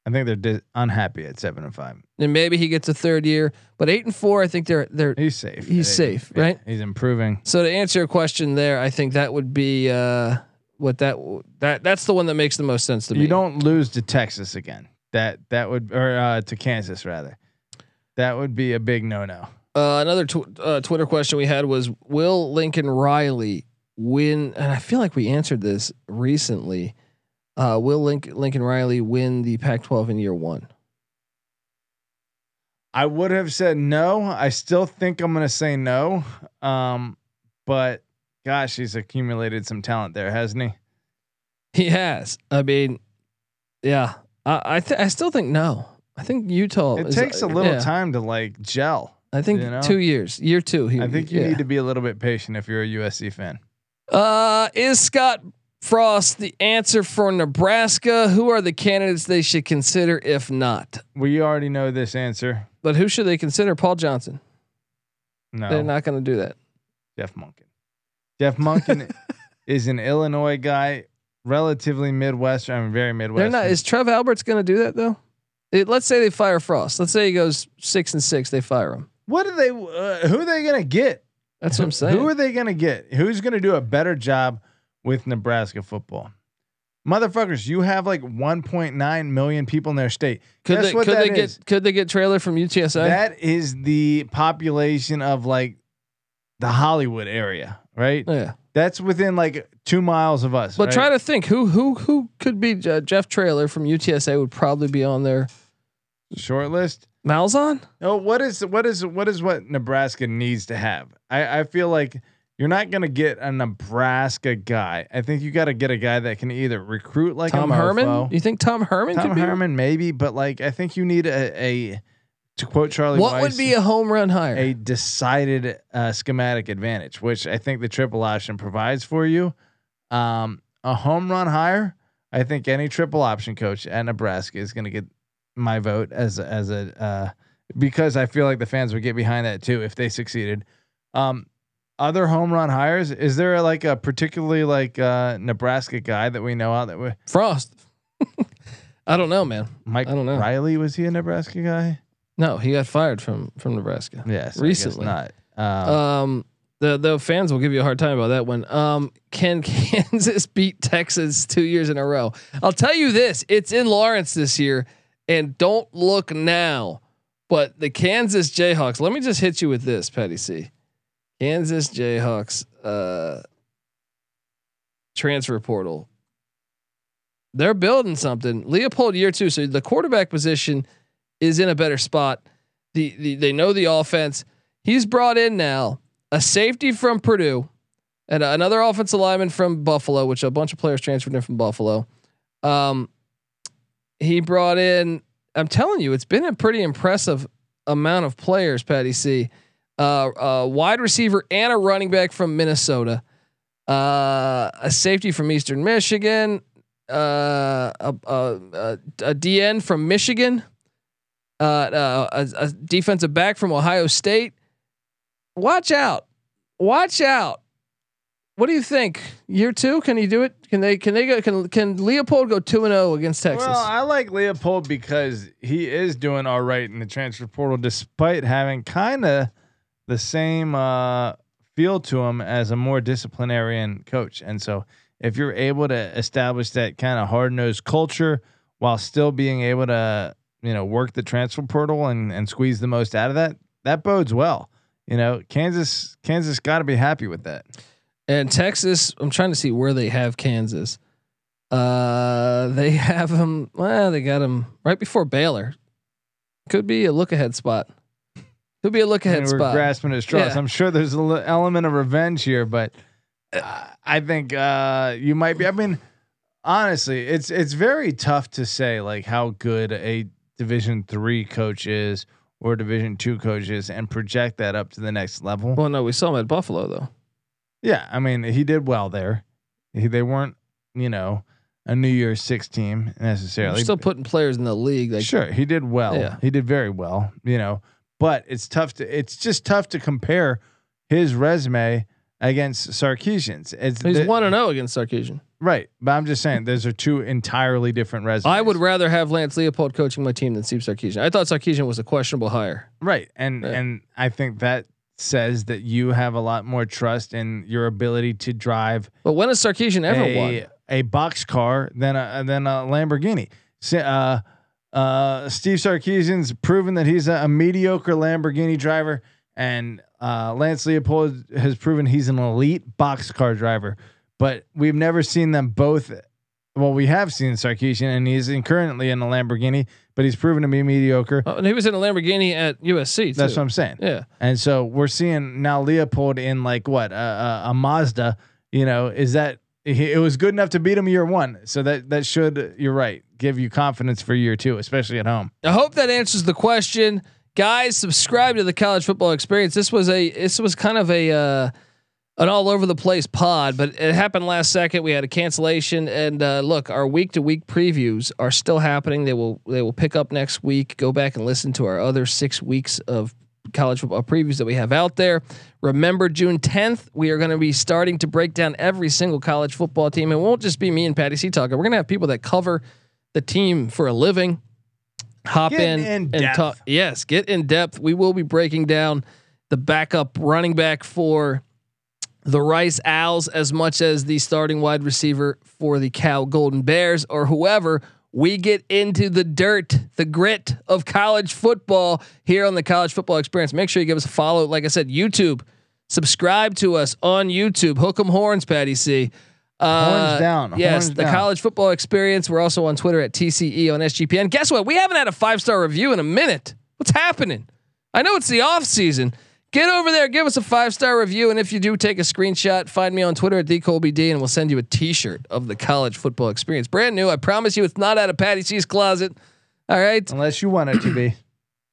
I think they're di- unhappy at seven and five. and maybe he gets a third year. But eight and four, I think they're they're. He's safe. He's safe, yeah, right? He's improving. So to answer your question there, I think that would be uh, what that that that's the one that makes the most sense to me. You don't lose to Texas again. That that would or uh, to Kansas rather. That would be a big no no. Uh, another tw- uh, Twitter question we had was: Will Lincoln Riley win? And I feel like we answered this recently. Uh, will Link- Lincoln Riley win the Pac-12 in year one? I would have said no. I still think I'm gonna say no. Um, but gosh, he's accumulated some talent there, hasn't he? He has. I mean, yeah. I I, th- I still think no. I think Utah. It is- takes a little yeah. time to like gel. I think you know? two years. Year two. He, I think you yeah. need to be a little bit patient if you're a USC fan. Uh, is Scott Frost the answer for Nebraska? Who are the candidates they should consider if not? We already know this answer. But who should they consider? Paul Johnson. No, They're not going to do that. Jeff Monken. Jeff Monken [laughs] is an Illinois guy, relatively Midwestern. I mean, very They're Midwestern. not. Is Trev Alberts going to do that though? It, let's say they fire Frost. Let's say he goes six and six. They fire him. what are they? Uh, who are they gonna get? That's what I'm saying. Who are they going to get? Who's going to do a better job with Nebraska football? Motherfuckers, you have like 1.9 million people in their state. could Guess they, could they get could they get Traylor from UTSA? That is the population of like the Hollywood area, right? yeah. That's within like two miles of us. But right? try to think who who who could be uh, Jeff Traylor from UTSA would probably be on their short list. Malzahn. No, what is what is what is what Nebraska needs to have? I, I feel like you're not gonna get a Nebraska guy. I think you got to get a guy that can either recruit like Tom Herman. mofo. You think Tom Herman Tom could be? Herman maybe, but like I think you need a, a to quote Charlie. What Weis, would be a home run hire? a decided uh, schematic advantage, which I think the triple option provides for you. Um, a home run hire, I think any triple option coach at Nebraska is going to get my vote as as a uh, because I feel like the fans would get behind that too if they succeeded. Um, other home run hires, is there like a particularly like uh, Nebraska guy that we know out that we Frost. [laughs] I don't know, man. Mike I don't know. Riley was he a Nebraska guy? No, he got fired from from Nebraska. Yes, Recently. not. Um, Um, the the fans will give you a hard time about that one. Um, can [laughs] Kansas beat Texas two years in a row? I'll tell you this: it's in Lawrence this year, and don't look now. But the Kansas Jayhawks. Let me just hit you with this, Patty C. Kansas Jayhawks uh, transfer portal. They're building something. Leipold year two, so the quarterback position is in a better spot. The, the they know the offense. He's brought in now a safety from Purdue and another offensive lineman from Buffalo, which a bunch of players transferred in from Buffalo. Um, he brought in. I'm telling you, it's been a pretty impressive amount of players. Patty C, a wide receiver and a running back from Minnesota, uh, a safety from Eastern Michigan, uh, a, a, a, DN from Michigan, uh, uh, a, a defensive back from Ohio State. Watch out! Watch out! What do you think? Year two? Can he do it? Can they? Can they go? Can Can Leipold go two and zero against Texas? Well, I like Leipold because he is doing all right in the transfer portal, despite having kind of the same uh, feel to him as a more disciplinarian coach. And so, if you're able to establish that kind of hard nosed culture while still being able to, you know, work the transfer portal and and squeeze the most out of that, that bodes well. You know, Kansas Kansas got to be happy with that. And Texas, I'm trying to see where they have Kansas. Uh, they [laughs] have them. Well, they got them right before Baylor. Could be a look ahead spot. Could be a look I ahead mean, we're spot. grasping at straws. Yeah. I'm sure there's an element of revenge here, but uh, I think uh, you might be. I mean, honestly, it's it's very tough to say like how good a Division three coach is or Division two coach is and project that up to the next level. Well, no, we saw him at Buffalo though. yeah, I mean, he did well there. He, they weren't, you know, a New Year's Six team necessarily. Necessarily. still putting players in the league. Like, sure, he did well. Yeah. He did very well, you know. But it's tough to it's just tough to compare his resume against Sarkisian's. It's he's one and zero against Sarkisian. right, but I'm just saying those are two entirely different resumes. I would rather have Lance Leipold coaching my team than Steve Sarkisian. I thought Sarkisian was a questionable hire. right, and and I think that says that you have a lot more trust in your ability to drive But when has Sarkisian ever a, won? a box car than a than a Lamborghini. Uh, uh, Steve Sarkisian's proven that he's a, a mediocre Lamborghini driver, and uh, Lance Leipold has proven he's an elite box car driver. But we've never seen them both. Well, we have seen Sarkisian, and he's in currently in a Lamborghini, but he's proven to be mediocre. Oh, and he was in a Lamborghini at USC. Too. That's what I'm saying. Yeah. And so we're seeing now Leipold in like what a, a, a Mazda. You know, is that it was good enough to beat him year one? So that that should you're right give you confidence for year two, especially at home. I hope that answers the question, guys. Subscribe to the College Football Experience. This was a this was kind of a uh, an all over the place pod, but it happened last second. We had a cancellation, and uh, look, our week to week previews are still happening. They will they will pick up next week. Go back and listen to our other six weeks of college football previews that we have out there. Remember, June 10th, we are going to be starting to break down every single college football team. It won't just be me and Patty C talking. We're going to have people that cover the team for a living. Hop Get in, in and talk. Yes, get in depth. We will be breaking down the backup running back for the Rice Owls as much as the starting wide receiver for the Cal Golden Bears or whoever. We get into the dirt, the grit of college football here on the College Football Experience. Make sure you give us a follow. Like I said, YouTube. Subscribe to us on YouTube. Hook 'em horns, Patty C. Uh, Horns down, Yes, the down. College Football Experience. We're also on Twitter at TCE on SGPN. Guess what? We haven't had a five star review in a minute. What's happening? I know it's the off season. Get over there, give us a five star review, and if you do, take a screenshot. Find me on Twitter at TheColbyD, and we'll send you a T-shirt of the College Football Experience, brand new. I promise you, it's not out of Patty C's closet. All right. Unless you want it to be.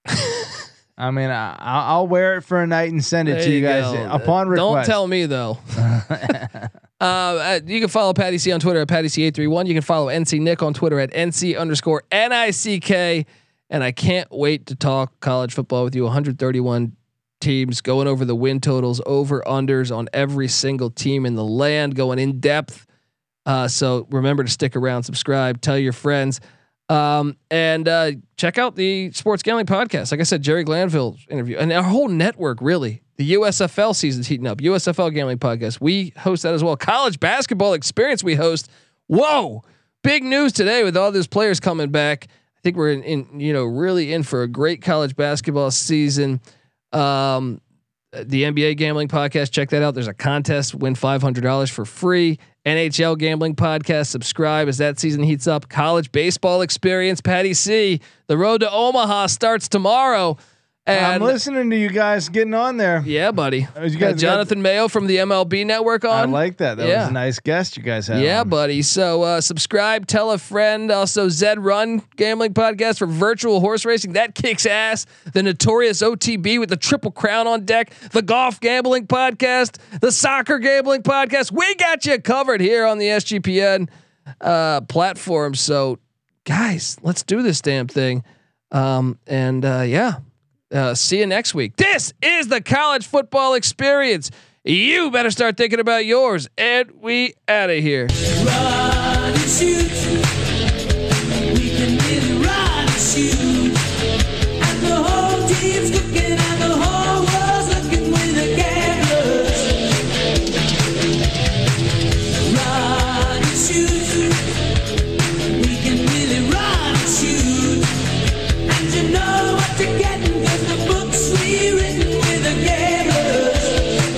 [coughs] I mean, I, I'll I'll wear it for a night and send it There to you you guys go. upon request. Don't tell me though. [laughs] [laughs] uh, uh, you can follow Patty C on Twitter at Patty C eight three one. You can follow NC Nick on Twitter at NC underscore N I C K. And I can't wait to talk college football with you. 131 teams going over the win totals, over unders on every single team in the land, going in depth. Uh, so remember to stick around, subscribe, tell your friends. Um, and uh, check out the Sports Gambling Podcast. Like I said, Jerry Glanville's interview and our whole network, really. The USFL season's heating up. USFL Gambling Podcast. We host that as well. College Basketball Experience, we host. Whoa, big news today with all those players coming back. I think we're in, in you know, really in for a great college basketball season. Um, the NBA Gambling Podcast. Check that out. There's a contest. Win five hundred dollars for free. NHL Gambling Podcast. Subscribe as that season heats up. College Baseball Experience. Patty C. The road to Omaha starts tomorrow. I'm listening to you guys getting on there. yeah, buddy. you Got guys got- Jonathan Mayo from the MLB Network on. I like that. That Yeah. was a nice guest you guys had. Yeah, on. buddy. So uh, subscribe, tell a friend. Also, Zed Run Gambling Podcast for virtual horse racing. That kicks ass. The Notorious OTB with the Triple Crown on deck. The Golf Gambling Podcast. The Soccer Gambling Podcast. We got you covered here on the SGPN uh, platform. So, guys, let's do this damn thing. Um, and uh, yeah, uh, see you next week. This is the College Football Experience. You better start thinking about yours. And we out of here.